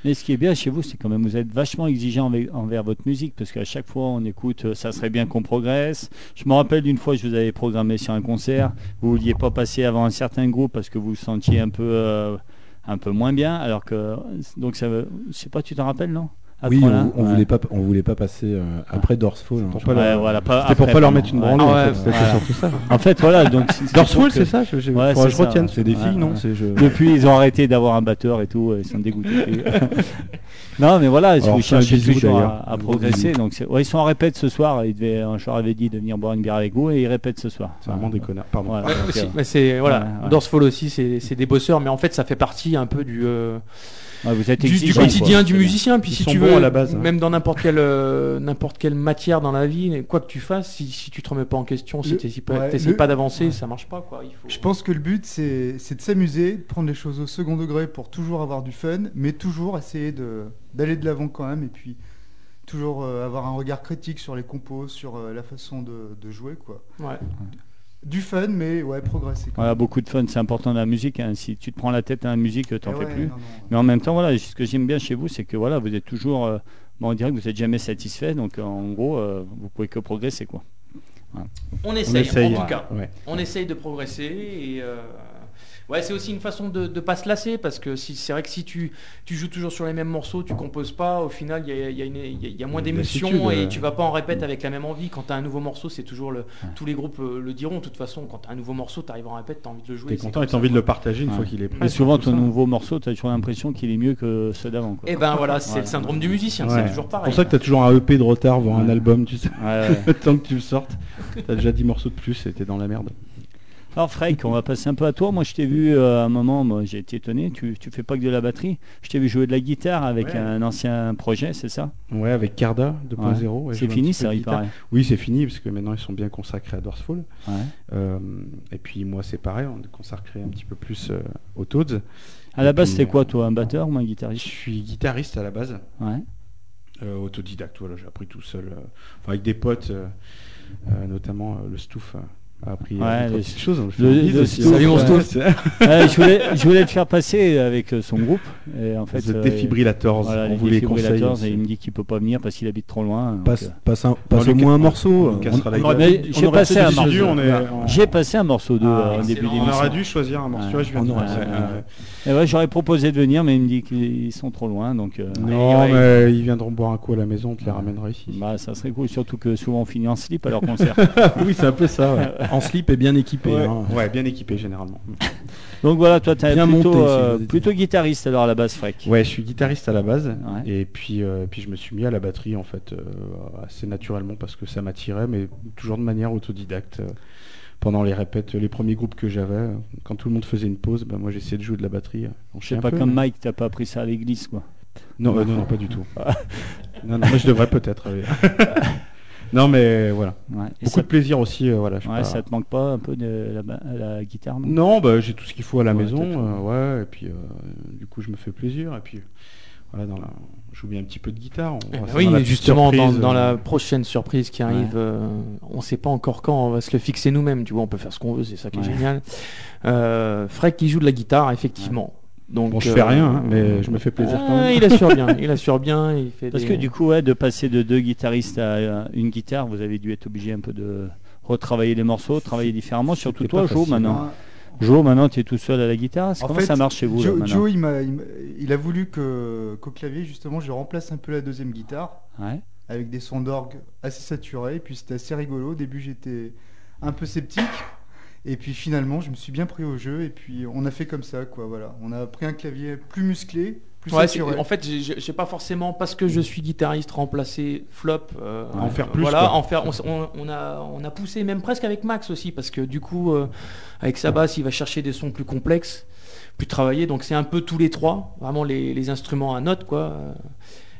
Mais ce qui est bien chez vous, c'est quand même vous êtes vachement exigeant envers, votre musique parce qu'à chaque fois on écoute, euh, ça serait bien qu'on progresse. Je me rappelle d'une fois, je vous avais programmé sur un concert, vous vouliez pas passer avant un certain groupe parce que vous vous sentiez un peu, euh, un peu moins bien, alors que donc ça, sais pas, tu t'en rappelles non? À Oui, on, on Ouais. voulait pas, on voulait pas passer euh, après Dorsfall. hein, pour. Ouais, voilà, pas C'était pour après, pas leur mettre une branlée. Ah en fait, voilà. surtout ça. En fait, voilà, donc Dorsfall, c'est ça je, je, je ouais. C'est des filles, Ouais, non ouais. C'est je... Depuis, ils ont arrêté d'avoir un batteur et tout, ils sont dégoûtés. non, mais voilà, Alors, cherchez bisou, toujours à, progresser. Donc, ils sont en répète ce soir. Ils devaient, un jour avait dit de venir boire une bière avec vous et ils répètent ce soir. C'est vraiment des connards. Pardon. Voilà, Ouais, donc, aussi, euh, mais c'est. Dorsfall aussi, des bosseurs, mais en fait, ça fait partie un peu du euh, ouais, vous êtes du, quotidien quoi. du musicien. Puis Ils si tu veux, à la base, hein. même dans n'importe quelle euh, n'importe quelle matière dans la vie, quoi que tu fasses, si, si tu te remets pas en question, si tu n'essayes pas, ouais, t'essayes le- pas d'avancer, ouais. ça marche pas, quoi. Il faut... Je pense que le but, c'est c'est de s'amuser, de prendre les choses au second degré pour toujours avoir du fun, mais toujours essayer de- d'aller de l'avant quand même, et puis toujours euh, avoir un regard critique sur les compos, sur euh, la façon de, de jouer, quoi. Ouais. Du fun, mais ouais, progresser. Voilà, beaucoup de fun, c'est important dans la musique. hein. Si tu te prends la tête à la musique, t'en Eh fais ouais, plus. non, non. Mais en même temps, voilà, ce que j'aime bien chez vous, c'est que voilà, vous êtes toujours. euh, bon, on dirait que vous n'êtes jamais satisfait. Donc, euh, en gros, euh, vous pouvez que progresser, quoi. On On essaye, essaye. en tout cas. Ouais. On essaye de progresser et euh, Ouais, c'est aussi une façon de ne pas se lasser parce que si, c'est vrai que si tu, tu joues toujours sur les mêmes morceaux, tu composes pas, au final il y a, il y a une- il y a- il y a moins d'émotion Lassitude, et euh. tu vas pas en répète avec la même envie. Quand tu as un nouveau morceau, c'est toujours le. Tous les groupes euh, le diront de toute façon. Quand tu as un nouveau morceau, tu arrives en répète, tu as envie de le jouer. T'es c'est content et t'as ça, envie de le partager une Ouais. fois qu'il est prêt. Mais souvent, ton ça. nouveau morceau, tu as toujours l'impression qu'il est mieux que ceux d'avant. quoi. Et ben voilà, c'est Ouais. le syndrome du musicien, Ouais. c'est toujours C'est pareil. pour ça que t'as toujours un EP de retard voir un album, tu sais. Ouais, ouais. Le temps que tu le sortes, t'as déjà 10 morceaux de plus et t'es dans la merde. Alors, Frank, on va passer un peu à toi. Moi, je t'ai vu euh, à un moment, moi, j'ai été étonné. Tu, tu fais pas que de la batterie. Je t'ai vu jouer de la guitare avec Ouais. un ancien projet, c'est ça? Ouais, avec Carda 2.0. ouais, je C'est fini, ça, il paraît. Oui, c'est fini parce que maintenant ils sont bien consacrés à Dorsfall. Euh, et puis moi, c'est pareil, on est consacré un petit peu plus euh, aux Toads. À la base, c'était quoi, euh, toi, un batteur ou un Je guitariste suis guitariste à la base, Ouais. euh, autodidacte. Voilà, j'ai appris tout seul, euh, enfin, avec des potes, euh, euh, notamment euh, le Stouff. A appris Ouais, choses. je, voulais, je voulais te faire passer avec euh, son groupe. Et en fait, The euh, Defibrillators, voilà, on les vous les conseille. et il me dit qu'il peut pas venir parce qu'il habite trop loin. Passe, euh, passe, un, passe lui au moins un morceau. j'ai passé un morceau. J'ai passé un morceau de Ah, début. On aurait dû choisir un morceau. Tu Et ouais, j'aurais proposé de venir, mais il me dit qu'ils sont trop loin, donc euh, Non, ouais. mais ils viendront boire un coup à la maison, on te les ramènera ici. bah, ça serait cool, surtout que souvent on finit en slip à leur concert. oui, c'est un peu ça. Ouais. En slip et bien équipé. Ouais, hein. ouais, bien équipé généralement. donc voilà, toi, tu es plutôt, monté, euh, plutôt guitariste alors à la base, Freck. Ouais, je suis guitariste à la base. Ouais. Et puis, euh, puis je me suis mis à la batterie en fait euh, assez naturellement parce que ça m'attirait, mais toujours de manière autodidacte. Euh, pendant les répètes, les premiers groupes que j'avais, euh, quand tout le monde faisait une pause, ben moi j'essayais de jouer de la batterie. euh, on sais un pas peu, comme mais- Mike, t'as pas appris ça à l'église, quoi. Non, euh, non, non, pas du tout. non, non, mais je devrais peut-être. non, mais voilà. Ouais. Beaucoup de plaisir aussi. euh, voilà, je ouais, pas- ça te manque pas un peu de la, guitare non? Non, bah, j'ai tout ce qu'il faut à la Ouais, maison. euh, ouais, et puis euh, du coup, je me fais plaisir. Et puis voilà, dans la... je joue bien un petit peu de guitare. on Eh ben oui, dans la justement, dans, dans euh, la prochaine surprise qui arrive, euh, on sait pas encore quand on va se le fixer nous-mêmes. Tu vois, on peut faire ce qu'on veut, c'est ça qui Ouais. est génial. Euh, Freck qui joue de la guitare, effectivement. Donc, Bon, je fais euh, rien, hein, mais je me fais plaisir quand même. Il assure bien, il assure bien. Il fait Parce des- que du coup, ouais, de passer de deux guitaristes à une guitare, vous avez dû être obligé un peu de retravailler les morceaux, travailler différemment. Surtout toi, Jo, maintenant. Hein. Jo, maintenant, tu es tout seul à la guitare. En Comment fait, ça marche chez vous Joe, Joe, il, a voulu qu'au clavier, justement, je remplace un peu la deuxième guitare Ouais. avec des sons d'orgue assez saturés. Et puis c'était assez rigolo. Au début, j'étais un peu sceptique. Et puis finalement, je me suis bien pris au jeu. Et puis on a fait comme ça, quoi. Voilà. On a pris un clavier plus musclé, plus Ouais, en fait, j'ai- pas forcément parce que je suis guitariste remplacé flop. euh, En faire plus, Voilà, quoi. en faire. On, a on a poussé même presque avec Max aussi parce que du coup, euh, avec sa basse, il va chercher des sons plus complexes, plus travaillés. Donc c'est un peu tous les trois, vraiment les, les instruments à notes quoi.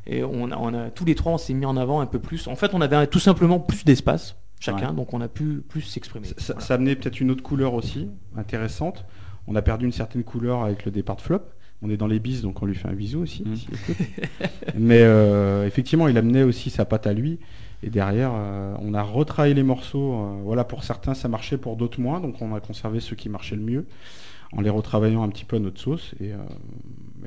Et on a, on a tous les trois, on s'est mis en avant un peu plus. En fait, on avait tout simplement plus d'espace chacun, Ouais. donc on a pu plus s'exprimer. Ça, ça- Voilà. ça amenait peut-être une autre couleur aussi, intéressante. On a perdu une certaine couleur avec le départ de Flop. On est dans les bises, donc on lui fait un bisou aussi. Mm. écoute. Mais euh, effectivement, il amenait aussi sa patte à lui. Et derrière, euh, on a retravaillé les morceaux. euh, voilà, pour certains, ça marchait, pour d'autres moins. Donc on a conservé ceux qui marchaient le mieux, en les retravaillant un petit peu à notre sauce. Et,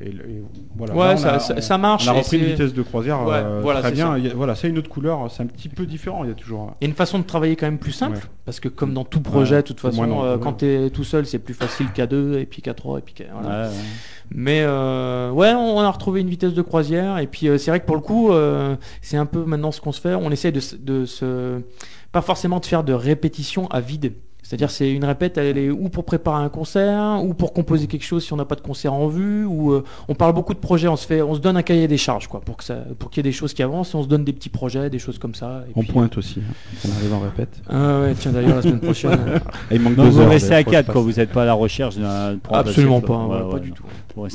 et et voilà. Ouais, Là, ça, a- ça- on- ça marche. On a et repris une vitesse de croisière Ouais, euh, voilà, très c'est bien. a- voilà, c'est une autre couleur, c'est un petit peu différent. Il y a toujours. Y a une façon de travailler quand même plus simple, Ouais. parce que comme dans tout projet, de toute façon, euh, quand tu es tout seul, c'est plus facile qu'à deux, et puis qu'à trois, et puis qu'à... voilà. Mais euh, ouais, on a retrouvé une vitesse de croisière, et puis euh, c'est vrai que pour le coup, euh, c'est un peu maintenant ce qu'on se fait, on essaie de, de se... Pas forcément de faire de répétition à vide. C'est-à-dire c'est une répète, elle est ou pour préparer un concert, ou pour composer quelque chose si on n'a pas de concert en vue, ou euh, on parle beaucoup de projets, on se fait, on se donne un cahier des charges quoi, pour que ça, pour qu'il y ait des choses qui avancent, et on se donne des petits projets, des choses comme ça. et On puis- pointe aussi. hein, quand on arrive en répète. ah ouais, tiens d'ailleurs la semaine prochaine. Et il manque Donc deux vous heures, restez à d'ailleurs, faut 4 que quoi, je vous n'êtes pas à la recherche d'un Absolument pas, hein, Ouais, ouais, pas ouais, du non. tout.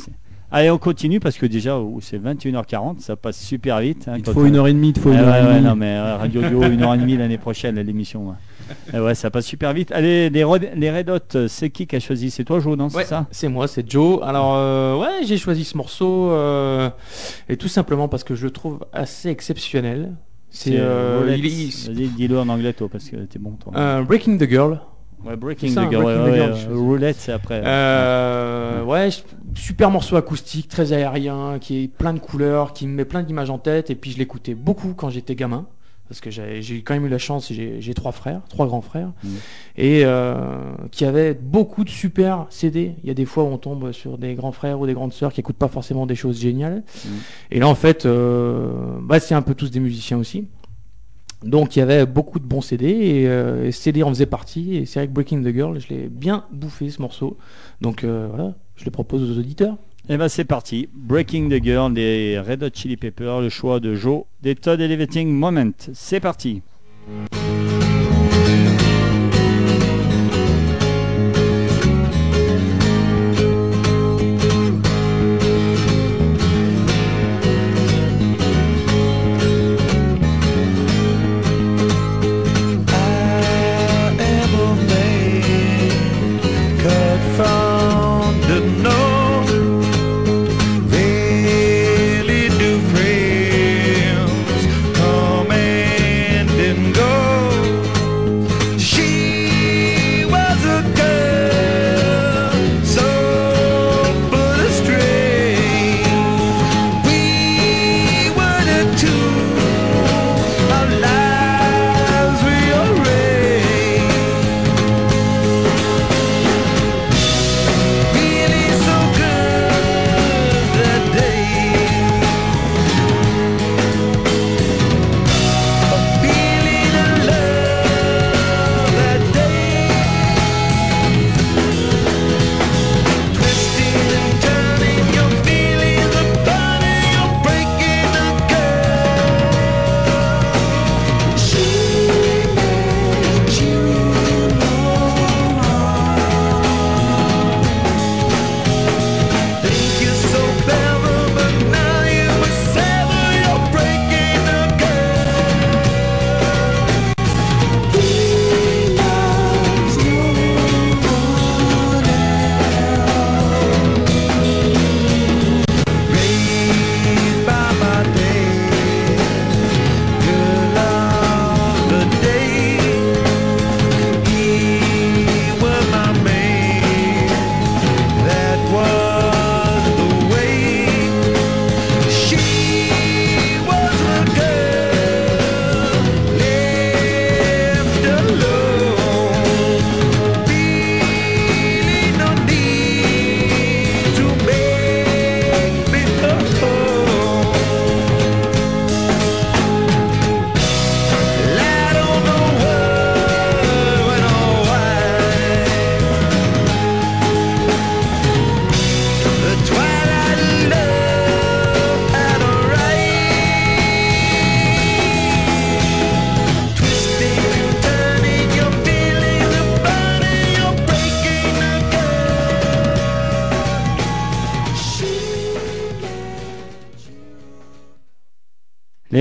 Allez, on continue parce que déjà oh, c'est 21h40, ça passe super vite. hein, Il te quand faut une heure et demie, il te faut Ah une heure et ouais, demie. non mais euh, Radio Duo, une heure et demie l'année prochaine, l'émission. Ouais. Eh ouais, ça passe super vite. Allez, les, Red- les Red Hot, c'est qui qui a choisi? C'est toi, Jo, non Ouais, C'est ça? c'est moi, c'est Joe. Alors euh, ouais, j'ai choisi ce morceau euh, et tout simplement parce que je le trouve assez exceptionnel. C'est euh, Vas-y, dis-le en anglais, toi, parce que t'es bon, toi. euh, Breaking the Girl. ouais, Breaking ça, the Girl. Breaking ouais, the ouais, Girl, je choisis. Roulette, c'est après. Euh, ouais, super morceau acoustique, très aérien, qui est plein de couleurs, qui me met plein d'images en tête. Et puis je l'écoutais beaucoup quand j'étais gamin. Parce que j'ai quand même eu la chance, j'ai trois frères, trois grands frères, Mhm. et euh, qui avaient beaucoup de super CD. Il y a des fois où on tombe sur des grands frères ou des grandes sœurs qui écoutent pas forcément des choses géniales. Mhm. Et là, en fait, euh, bah, c'est un peu tous des musiciens aussi. Donc il y avait beaucoup de bons CD et, euh, et CD en faisait partie. Et c'est vrai que Breaking the Girl, je l'ai bien bouffé ce morceau. Donc voilà, je le propose aux auditeurs. Eh ben c'est parti. Breaking the Girl des Red Hot Chili Peppers, le choix de Joe, des Todd Elevating Moment. C'est parti.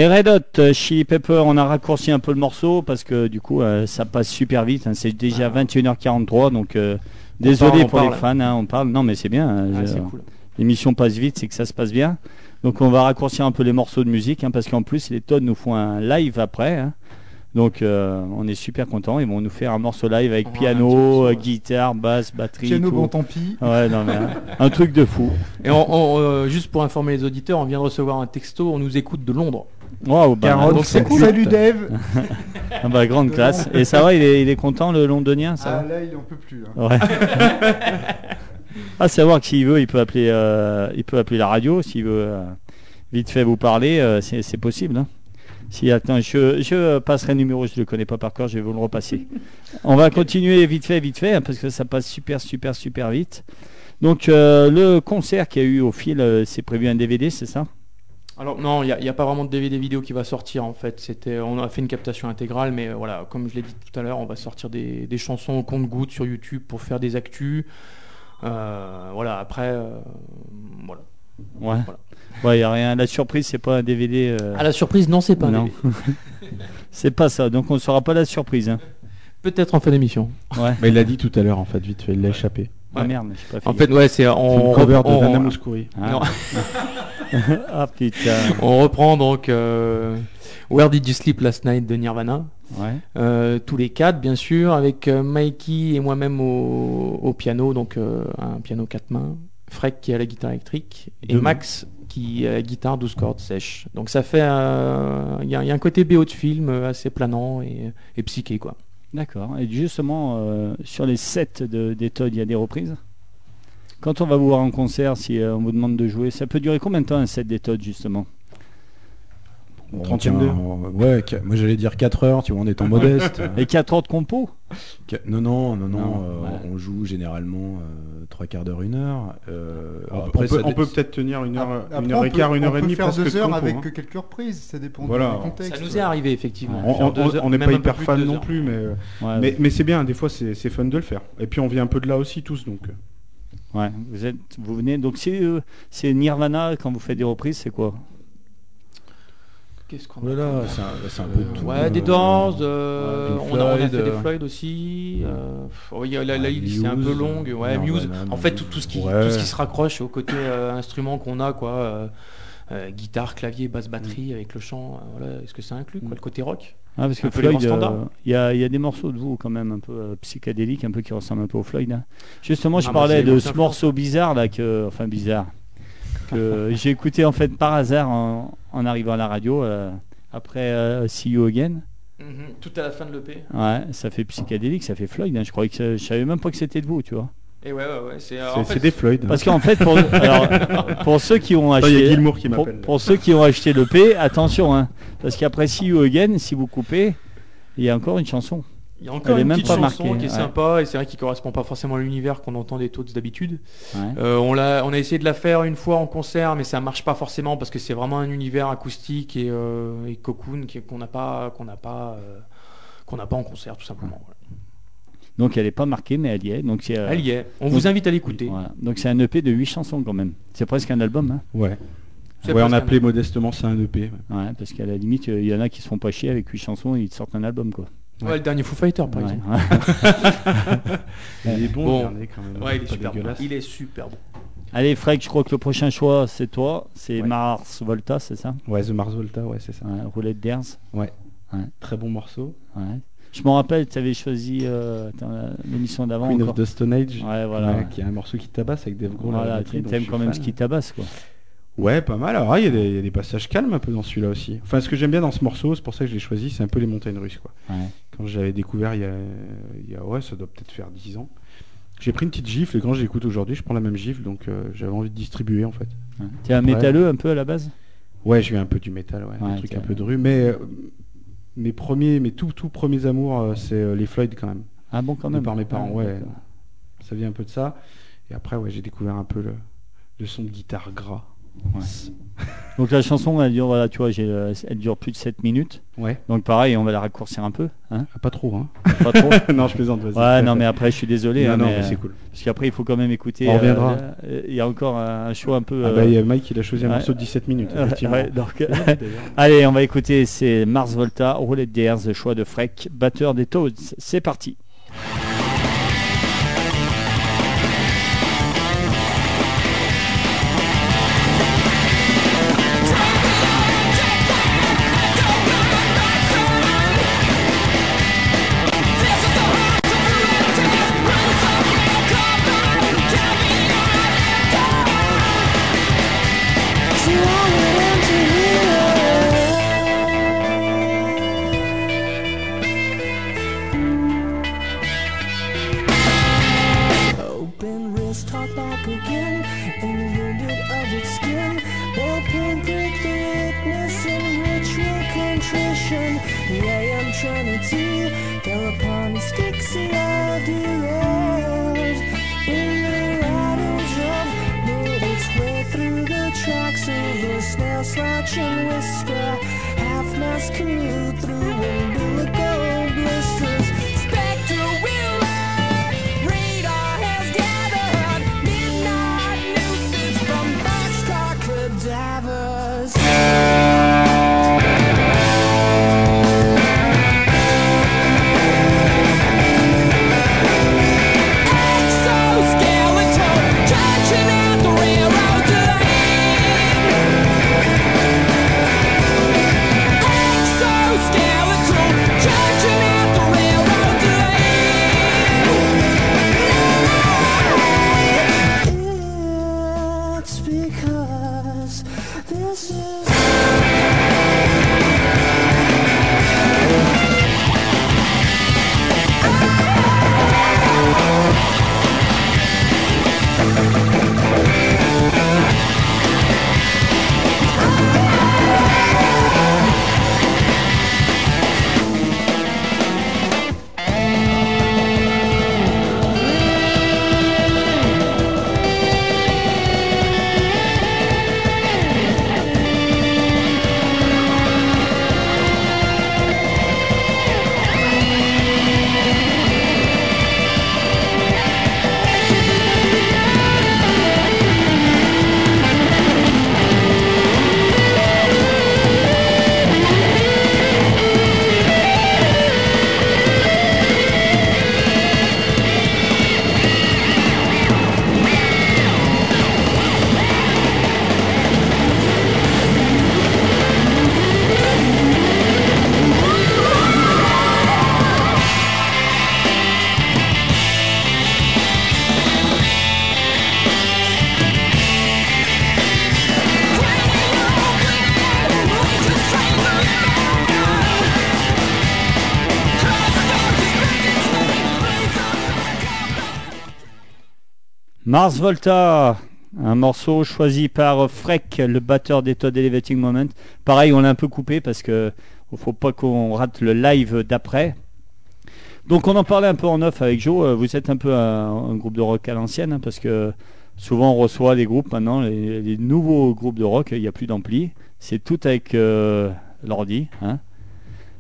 Les Red Hot euh, Chili Peppers, on a raccourci un peu le morceau parce que du coup euh, ça passe super vite. hein. C'est déjà 21h43 donc euh, désolé parle, pour les fans, hein, on parle. Non mais c'est bien. hein, Ah, cool. L'émission passe vite, c'est que ça se passe bien. Donc on va raccourcir un peu les morceaux de musique hein, parce qu'en plus les Todd nous font un live après. hein. Donc euh, on est super content. Ils vont nous faire un morceau live avec Ouais, piano, morceau, euh, ouais. guitare, basse, batterie. Piano, tout. bon, tant pis. Ouais, non, mais, un truc de fou. Et on- on, euh, juste pour informer les auditeurs, on vient de recevoir un texto, on nous écoute de Londres. Waouh, bah, donc c'est cool. Salut Dave. ah bah, grande classe. Et ça va, il est, il est content le londonien, ça Ah va là, il en peut plus. là. Ouais. à savoir que s'il veut, il peut appeler, euh, il peut appeler la radio, s'il veut euh, vite fait vous parler, euh, c'est c'est possible. hein. Si attends, je, je passerai le numéro, je le connais pas par cœur, je vais vous le repasser. On va continuer vite fait, vite fait, hein, parce que ça passe super, super, super vite. Donc le concert qu'il y a eu au fil, c'est prévu un DVD, c'est ça? Alors non, il n'y a, pas vraiment de DVD vidéo qui va sortir en fait. C'était, on a fait une captation intégrale, mais euh, voilà, comme je l'ai dit tout à l'heure, on va sortir des, des chansons au compte-gouttes sur YouTube pour faire des actus. Euh, voilà, après, euh, voilà. Ouais. Voilà. Ouais, y a rien. La surprise, c'est pas un DVD. euh, À la surprise, non, c'est pas. non. C'est pas ça. Donc on ne saura pas la surprise. hein. Peut-être en fin d'émission. Ouais. Mais il l'a dit tout à l'heure en fait, vite fait, il l'a échappé. Ah Ouais. merde, j'ai pas fait En fait, ouais, c'est on, cover de on- Mouskouri. Ah. ah putain. on reprend donc euh, Where Did You Sleep Last Night de Nirvana. Ouais. Euh, tous les quatre, bien sûr, avec euh, Mikey et moi-même au, au piano, donc euh, un piano quatre mains. Freck qui a la guitare électrique et Deux Max qui euh, guitare 12 cordes sèches. Donc ça fait il y, a y a un côté BO de film assez planant et, et psyché quoi. D'accord. Et justement, euh, sur les sets de, des Todd, il y a des reprises? Quand on va vous voir en concert, si euh, on vous demande de jouer, ça peut durer combien de temps un set des Todd, justement? Une On trentaine tient- d'heures. Ouais, qu- moi j'allais dire 4 heures, tu vois, en étant modeste. Et 4 heures de compo? Qu- Non, non, non, non, Non, euh, ouais. on joue généralement euh, trois quarts d'heure, une heure. Euh, On après, peut, ça on peut peut-être tenir une heure, Après, une on heure et peut- quart, une heure on et peut demie faire presque deux de heures compo, avec hein. que quelques reprises, ça dépend Voilà. du contexte. Ça nous est arrivé effectivement. Ouais. faire On- on on n'est pas hyper fan non plus, mais, euh, Ouais, mais, mais c'est bien, des fois c'est c'est fun de le faire. Et puis on vient un peu de là aussi tous, donc. euh, ouais. Vous, êtes, vous venez. Donc, c'est euh, c'est Nirvana quand vous faites des reprises, c'est quoi? Qu'est-ce qu'on a Voilà, c'est un, c'est un peu de tout. Ouais, des Euh, Doors, euh, on, a, on a fait des euh, Floyd aussi. euh, pff, oui, la, la Ouais, liste c'est un peu longue. Ouais, Muse. En fait, tout, tout ce qui, Ouais. tout ce qui se raccroche au côté euh, instrument qu'on a, quoi. euh, euh, guitare, clavier, basse, batterie avec le chant. euh, voilà, est-ce que ça inclut quoi, le côté rock Ah, parce que Floyd, euh, il y, a, y a des morceaux de vous quand même un peu euh, psychédéliques, un peu qui ressemblent un peu au Floyd. hein. Justement, je Ah, bah, parlais de ce morceau bizarre là, que, enfin bizarre, que j'ai écouté en fait par hasard en, en arrivant à la radio euh, après euh, See You Again. Tout à la fin de l'EP. Ouais, ça fait psychédélique, ça fait Floyd. hein. Je croyais que je savais même pas que c'était de vous, tu vois. Et ouais, ouais, ouais. C'est en fait, des Floyd. hein. Parce qu'en fait, pour, alors, pour ceux qui ont acheté, Gilmour qui pour, ceux qui ont acheté le P, attention, hein, parce qu'après See You Again, si vous coupez, il y a encore une chanson. Il y a encore Elle une même petite pas chanson marquée, qui est ouais. sympa et c'est vrai qu'il correspond pas forcément à l'univers qu'on entend des Toads d'habitude. Ouais. Euh, on, l'a, on a essayé de la faire une fois en concert, mais ça marche pas forcément parce que c'est vraiment un univers acoustique et, euh, et cocoon qu'on n'a pas, qu'on n'a pas, euh, qu'on n'a pas en concert tout simplement. Voilà. Donc elle est pas marquée, mais elle y est. Donc c'est, euh, Elle y est. On donc- vous invite à l'écouter. voilà. Donc c'est un EP de 8 chansons quand même. C'est presque un album, hein. Ouais. C'est Ouais, on presque un appelait modestement ça un EP. ouais. Ouais, parce qu'à la limite, il y en a qui se font pas chier avec 8 chansons et ils te sortent un album, quoi. Ouais, le dernier Foo Fighter par Ouais, exemple. ouais. Il est bon, Bon. le dernier, quand même. Ouais, il est super bon. Il est super bon. Allez, Frank, je crois que le prochain choix, c'est toi. C'est Ouais. Mars Volta, c'est ça? Ouais, The Mars Volta, ouais, c'est ça. ouais, Roulette d'Airs. Très bon morceau. Ouais. Je me rappelle, tu avais choisi euh, l'émission d'avant. Queen encore. of the Stone Age. Ouais, voilà. ouais, qui est un morceau qui tabasse avec Dave Grohl à la Voilà, t'aimes suis quand même ce qui tabasse, quoi. Ouais, pas mal. Alors, ah, il y, a des- il y a des passages calmes un peu dans celui-là aussi. Enfin, ce que j'aime bien dans ce morceau, c'est pour ça que je l'ai choisi, c'est un peu les montagnes russes, quoi. Ouais. Quand j'avais découvert il y a, il y a- ouais, ça doit peut-être faire 10 ans. J'ai pris une petite gifle et quand je l'écoute aujourd'hui, je prends la même gifle, donc euh, j'avais envie de distribuer en fait. Ouais. T'es un métalleux un peu à la base? Ouais, je viens un peu du métal, ouais, Ouais, trucs t'es- un peu de rue, mais euh, mes premiers, mes tout tout premiers amours, euh, c'est les Floyd quand même. Ah bon, quand De même. par mes parents, ouais. d'accord. Ça vient un peu de ça. Et après, ouais, j'ai découvert un peu le, le son de guitare gras. Ouais. Donc la chanson, elle dure, voilà, tu vois, j'ai, euh, elle dure plus de 7 minutes. Ouais, Donc pareil, on va la raccourcir un peu. Hein Ah, pas trop, hein. pas trop. non, je plaisante, vas-y. Ouais, non, mais après, je suis désolé. Non, hein, non, mais, mais c'est cool. Parce qu'après, il faut quand même écouter. On reviendra. euh, Il y a encore un choix un peu. Ah euh, bah, il y a Mike, il a choisi un morceau de 17 minutes, euh, effectivement. ouais, donc, allez, on va écouter. C'est Mars Volta, Roulette d'Airs, le choix de Freck, batteur des Toads. C'est parti. Mars Volta, un morceau choisi par Freck, le batteur des Todd Elevating Moment. Pareil, on l'a un peu coupé parce que faut pas qu'on rate le live d'après. Donc on en parlait un peu en off avec Joe. Vous êtes un peu un, groupe de rock à l'ancienne hein, parce que souvent on reçoit des groupes maintenant, les, les nouveaux groupes de rock, il n'y a plus d'ampli. C'est tout avec euh, l'ordi. hein.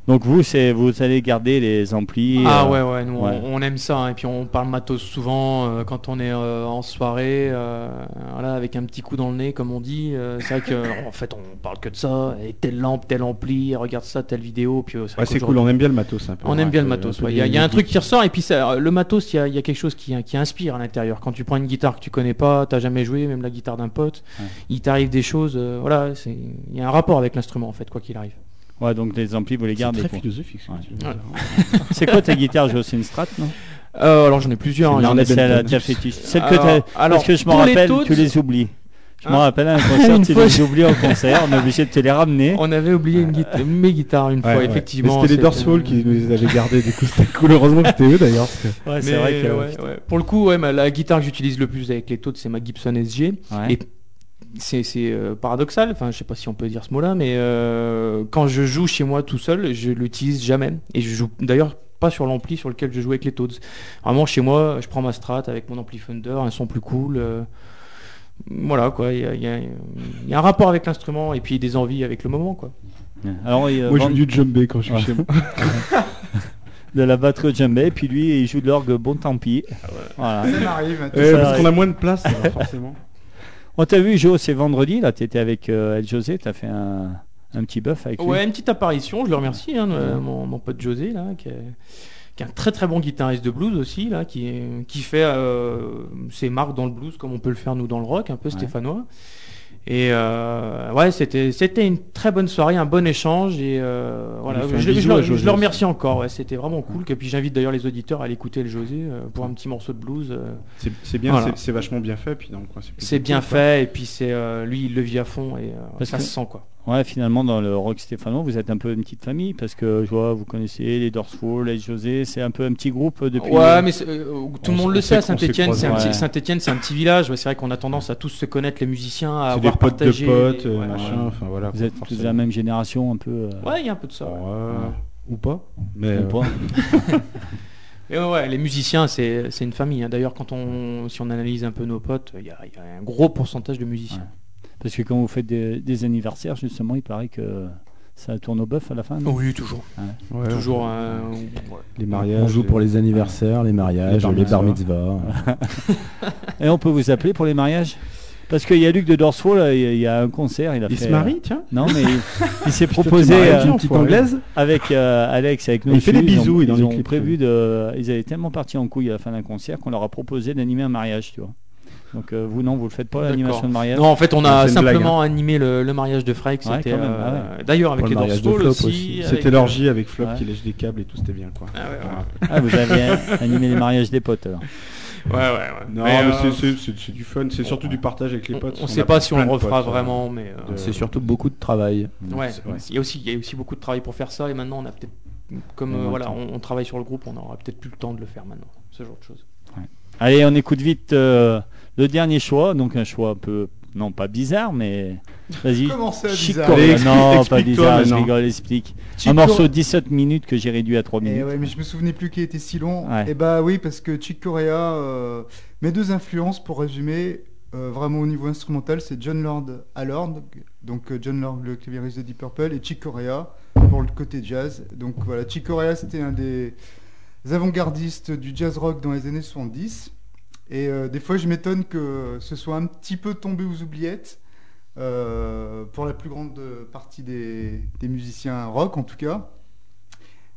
Donc vous, c'est vous allez garder les amplis. Ah euh, ouais ouais, nous ouais. On, on aime ça hein. et puis on parle matos souvent euh, quand on est euh, en soirée, euh, voilà avec un petit coup dans le nez comme on dit. euh, c'est vrai que en fait on parle que de ça et telle lampe, tel ampli, regarde ça, telle vidéo. Puis euh, Ouais, c'est cool, on aime bien le matos un peu. On aime bien le matos. Il y, a- y un truc qui ressort et puis ça, le matos, il y a, il y a quelque chose qui, qui inspire à l'intérieur. Quand tu prends une guitare que tu connais pas, t'as jamais joué, même la guitare d'un pote, Ouais. il t'arrive des choses. euh, voilà, c'est il y a un rapport avec l'instrument en fait, quoi qu'il arrive. Ouais, donc les amplis, vous les C'est gardez. très quoi. philosophique. C'est quoi ta guitare, Joe C'est une Strat, non Euh, alors j'en ai plusieurs. C'est hein, j'en ai- C'est Benton. déjà fétiche. Celle que Alors- Parce que je me pour les rappelle, tu les oublies. Je me Hein rappelle à un concert, Une tu fois, les j'ai- oublies en concert, on est obligé de te les ramener. On avait oublié une guita- mes guitares une Ouais, fois, ouais. effectivement. C'était les Dorsfall qui nous les avaient gardés, du coup c'était cool. Heureusement que c'était eux d'ailleurs. parce que- Ouais, c'est Mais, vrai que. ouais, ouais. Pour le coup, ouais, la guitare que j'utilise le plus avec les Toads, c'est ma Gibson SG. Ouais. Et c'est euh, paradoxal, enfin je sais pas si on peut dire ce mot-là, mais euh, quand je joue chez moi tout seul, je l'utilise jamais. Et je joue d'ailleurs pas sur l'ampli sur lequel je joue avec les Toads. Vraiment chez moi, je prends ma Strat avec mon ampli Thunder, un son plus cool. euh, voilà quoi, il y a, il y a- il y a un rapport avec l'instrument et puis des envies avec le moment quoi. Alors, il, euh, Moi je joue du djembé quand je suis Ouais. chez moi. de la batterie au djembé, puis lui, il joue de l'orgue, bon tant pis. Voilà. Ça m'arrive. hein, parce qu'on a moins de place, alors, forcément. On t'a vu, Joe, c'est vendredi, là, t'étais avec euh, El José, t'as fait un, un petit bœuf avec lui. Ouais, une petite apparition, je le remercie, hein, euh, mon, mon pote José, là, qui est, qui est un très très bon guitariste de blues aussi, là, qui, est- qui fait euh, ses marques dans le blues comme on peut le faire nous dans le rock, un peu Ouais. stéphanois. Et euh, ouais, c'était c'était une très bonne soirée, un bon échange et euh, voilà, je, le- je remercie encore. Ouais, c'était vraiment cool. Et puis j'invite d'ailleurs les auditeurs à aller écouter le José euh, pour un petit morceau de blues. C'est bien, Voilà. c'est- vachement bien fait. Puis c'est bien cool, quoi. fait et puis c'est euh, lui il le vit à fond et euh, ça que- se sent quoi. Ouais, finalement, dans le rock stéphanois, vous êtes un peu une petite famille, parce que je vois, vous connaissez les Dorsfall, les José, c'est un peu un petit groupe euh, depuis. Ouais, mais c'est- euh, tout le On monde le sait Saint-Etienne, c'est un, Ouais. Un petit village. Ouais, c'est vrai qu'on a tendance à tous se connaître les musiciens, à C'est des avoir potes de partagé. potes, les- euh, ouais, machin. Enfin voilà. Vous êtes tous de la même génération, un peu. euh, Ouais, il y a un peu de ça. ouais. Ouais, Ou pas. Mais ou euh, pas. Et ouais, les musiciens, c'est une famille. hein. D'ailleurs, quand on, si on analyse un peu nos potes, il y a, il y a un gros pourcentage de musiciens. Parce que quand vous faites des, des anniversaires, justement, il paraît que ça tourne au bœuf à la fin. non? Oui, toujours. ouais, toujours. euh, ouais. les mariages. On joue pour les anniversaires, les mariages, Les les bar mitzvahs. Et on peut vous appeler pour les mariages? Parce qu'il y a Luc de Dorsfall, là, il y a- un concert, il a Il fait. se marie, tiens. euh, Non, mais il, il s'est proposé euh, Une petite anglaise avec euh, Alex, avec nous. Il fait des ils ont- bisous, Ils le ont prévu de. Ils avaient tellement parti en couille à la fin d'un concert qu'on leur a proposé d'animer un mariage, tu vois. Donc euh, vous non, vous le faites pas l'animation de mariage. Non, en fait, on a blague, simplement animé le, le mariage de Freck. Ouais, C'était quand même, euh, ah d'ailleurs avec Pour les Flop aussi. C'était l'orgie avec Flop Ouais. qui lèche des câbles et tout, c'était bien quoi. Ah ouais, ouais. Ah, vous avez animé les mariages des potes alors. Ouais, ouais, ouais. Non, Mais, mais, euh, c'est- du fun, c'est surtout du partage avec les potes. On, a sait pas si on le refera potes, vraiment, mais euh, C'est surtout beaucoup de travail. ouais. Il y a aussi, il y a aussi beaucoup de travail pour faire ça, et maintenant on a peut-être, comme euh, voilà, on, on travaille sur le groupe, on aura peut-être plus le temps de le faire maintenant, ce genre de choses. Allez, on écoute vite euh, le dernier choix, donc un choix un peu, non pas bizarre, mais vas-y. Chico- non, pas bizarre, je rigole, explique. Chico- Un morceau de 17 minutes que j'ai réduit à 3 Eh minutes. ouais, mais je me souvenais plus qu'il était si long. Ouais. Et bah oui, parce que Chick Corea, euh, mes deux influences, pour résumer, euh, vraiment au niveau instrumental, c'est John Lord à Lord, donc euh, John Lord, le claviériste de Deep Purple, et Chick Corea pour le côté jazz. Donc voilà, Chick Corea, c'était un des avant-gardistes du jazz rock dans les années 70. Et euh, des fois, je m'étonne que ce soit un petit peu tombé aux oubliettes. euh, pour la plus grande partie des, musiciens rock en tout cas.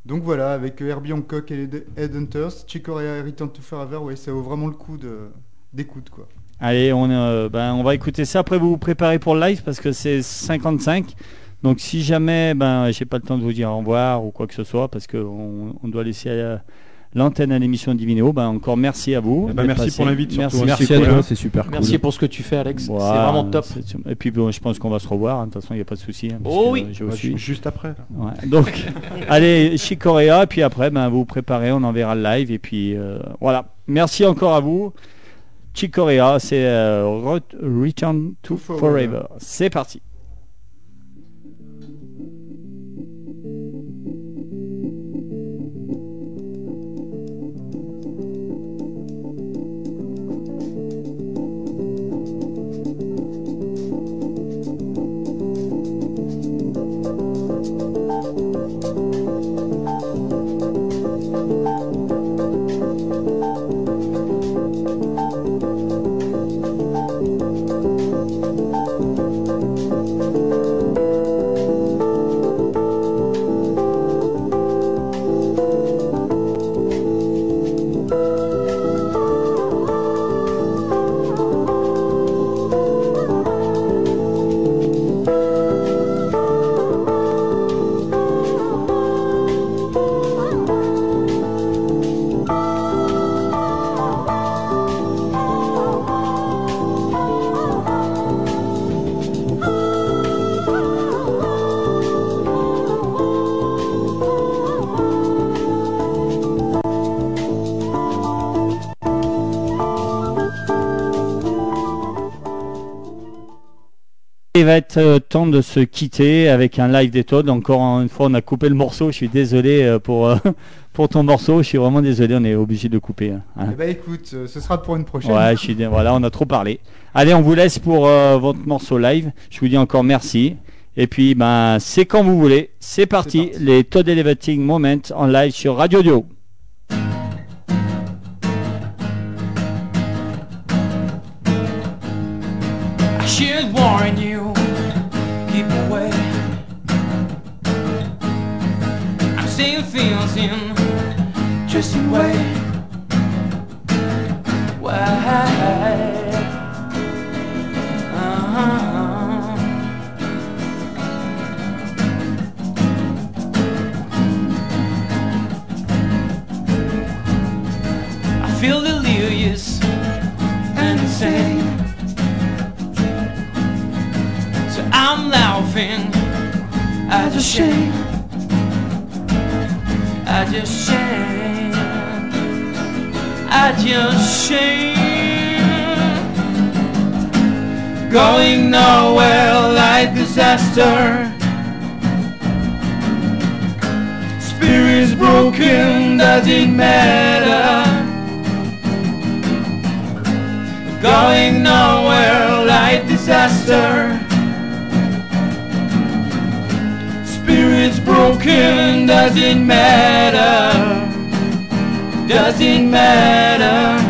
Donc voilà, avec Herbie Hancock et Headhunters, et Return to Forever, ouais, ça vaut vraiment le coup d'écoute quoi. Allez, on, euh, ben, on va écouter ça. Après, vous vous préparez pour le live parce que c'est 55. Donc, si jamais ben, j'ai pas le temps de vous dire au revoir ou quoi que ce soit, parce qu'on on doit laisser l'antenne à l'émission Divino, ben, encore merci à vous. Eh ben, merci passé. pour l'invite. Merci, Merci à toi, c'est super cool. Merci pour ce que tu fais, Alex. C'est vraiment top. Et puis, bon, je pense qu'on va se revoir. hein. De toute façon, il n'y a pas de souci. hein, Oh oui. j'ai Ouais, aussi- Juste après. Ouais, Donc, allez, Chick Corea, puis après, ben, vous vous préparez, on enverra le live, et puis euh, voilà. Merci encore à vous. Chick Corea, c'est euh, Re- Return to To Forever. Forever. C'est parti. Il va être euh, temps de se quitter avec un live des Toads. Encore une fois, on a coupé le morceau. Je suis désolé euh, pour, euh, pour ton morceau. Je suis vraiment désolé. On est obligé de couper. hein. Eh bah écoute, ce sera pour une prochaine. Ouais, je suis voilà, on a trop parlé. Allez, on vous laisse pour euh, votre morceau live. Je vous dis encore merci. Et puis, ben, c'est quand vous voulez. C'est parti, parti. les Todd Elevating Moments en live sur Radio Dio. I should warn you, Things in just way. Uh-huh. I feel delirious and insane. So I'm laughing at the shame. I just shame. I just shame. Going nowhere like disaster. Spirit's broken, doesn't matter. Going nowhere like disaster. Doesn't matter. Doesn't matter.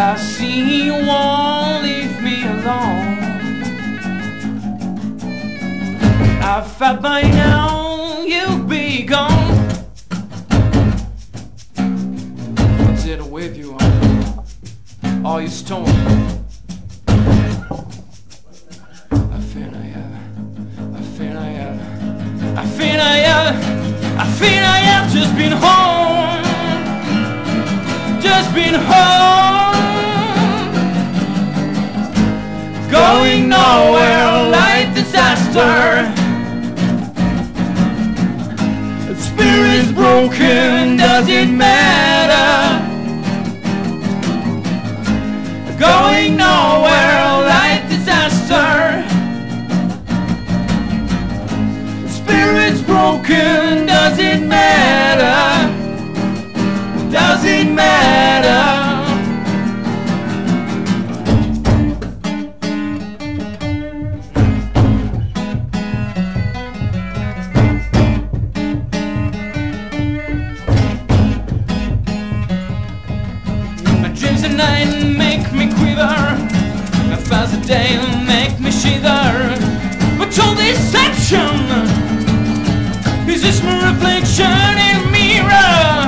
I see you won't leave me alone. I thought by now you'd be gone. with you on all you stole. I fear I have, I fear I have, I fear I have, I fear I have just been home, just been home, going nowhere like disaster. spirit's broken, does it matter? Going nowhere like disaster. Spirit's broken, does it matter? Deception is this my reflection in a mirror?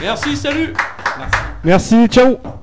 Merci, salut. Merci, ciao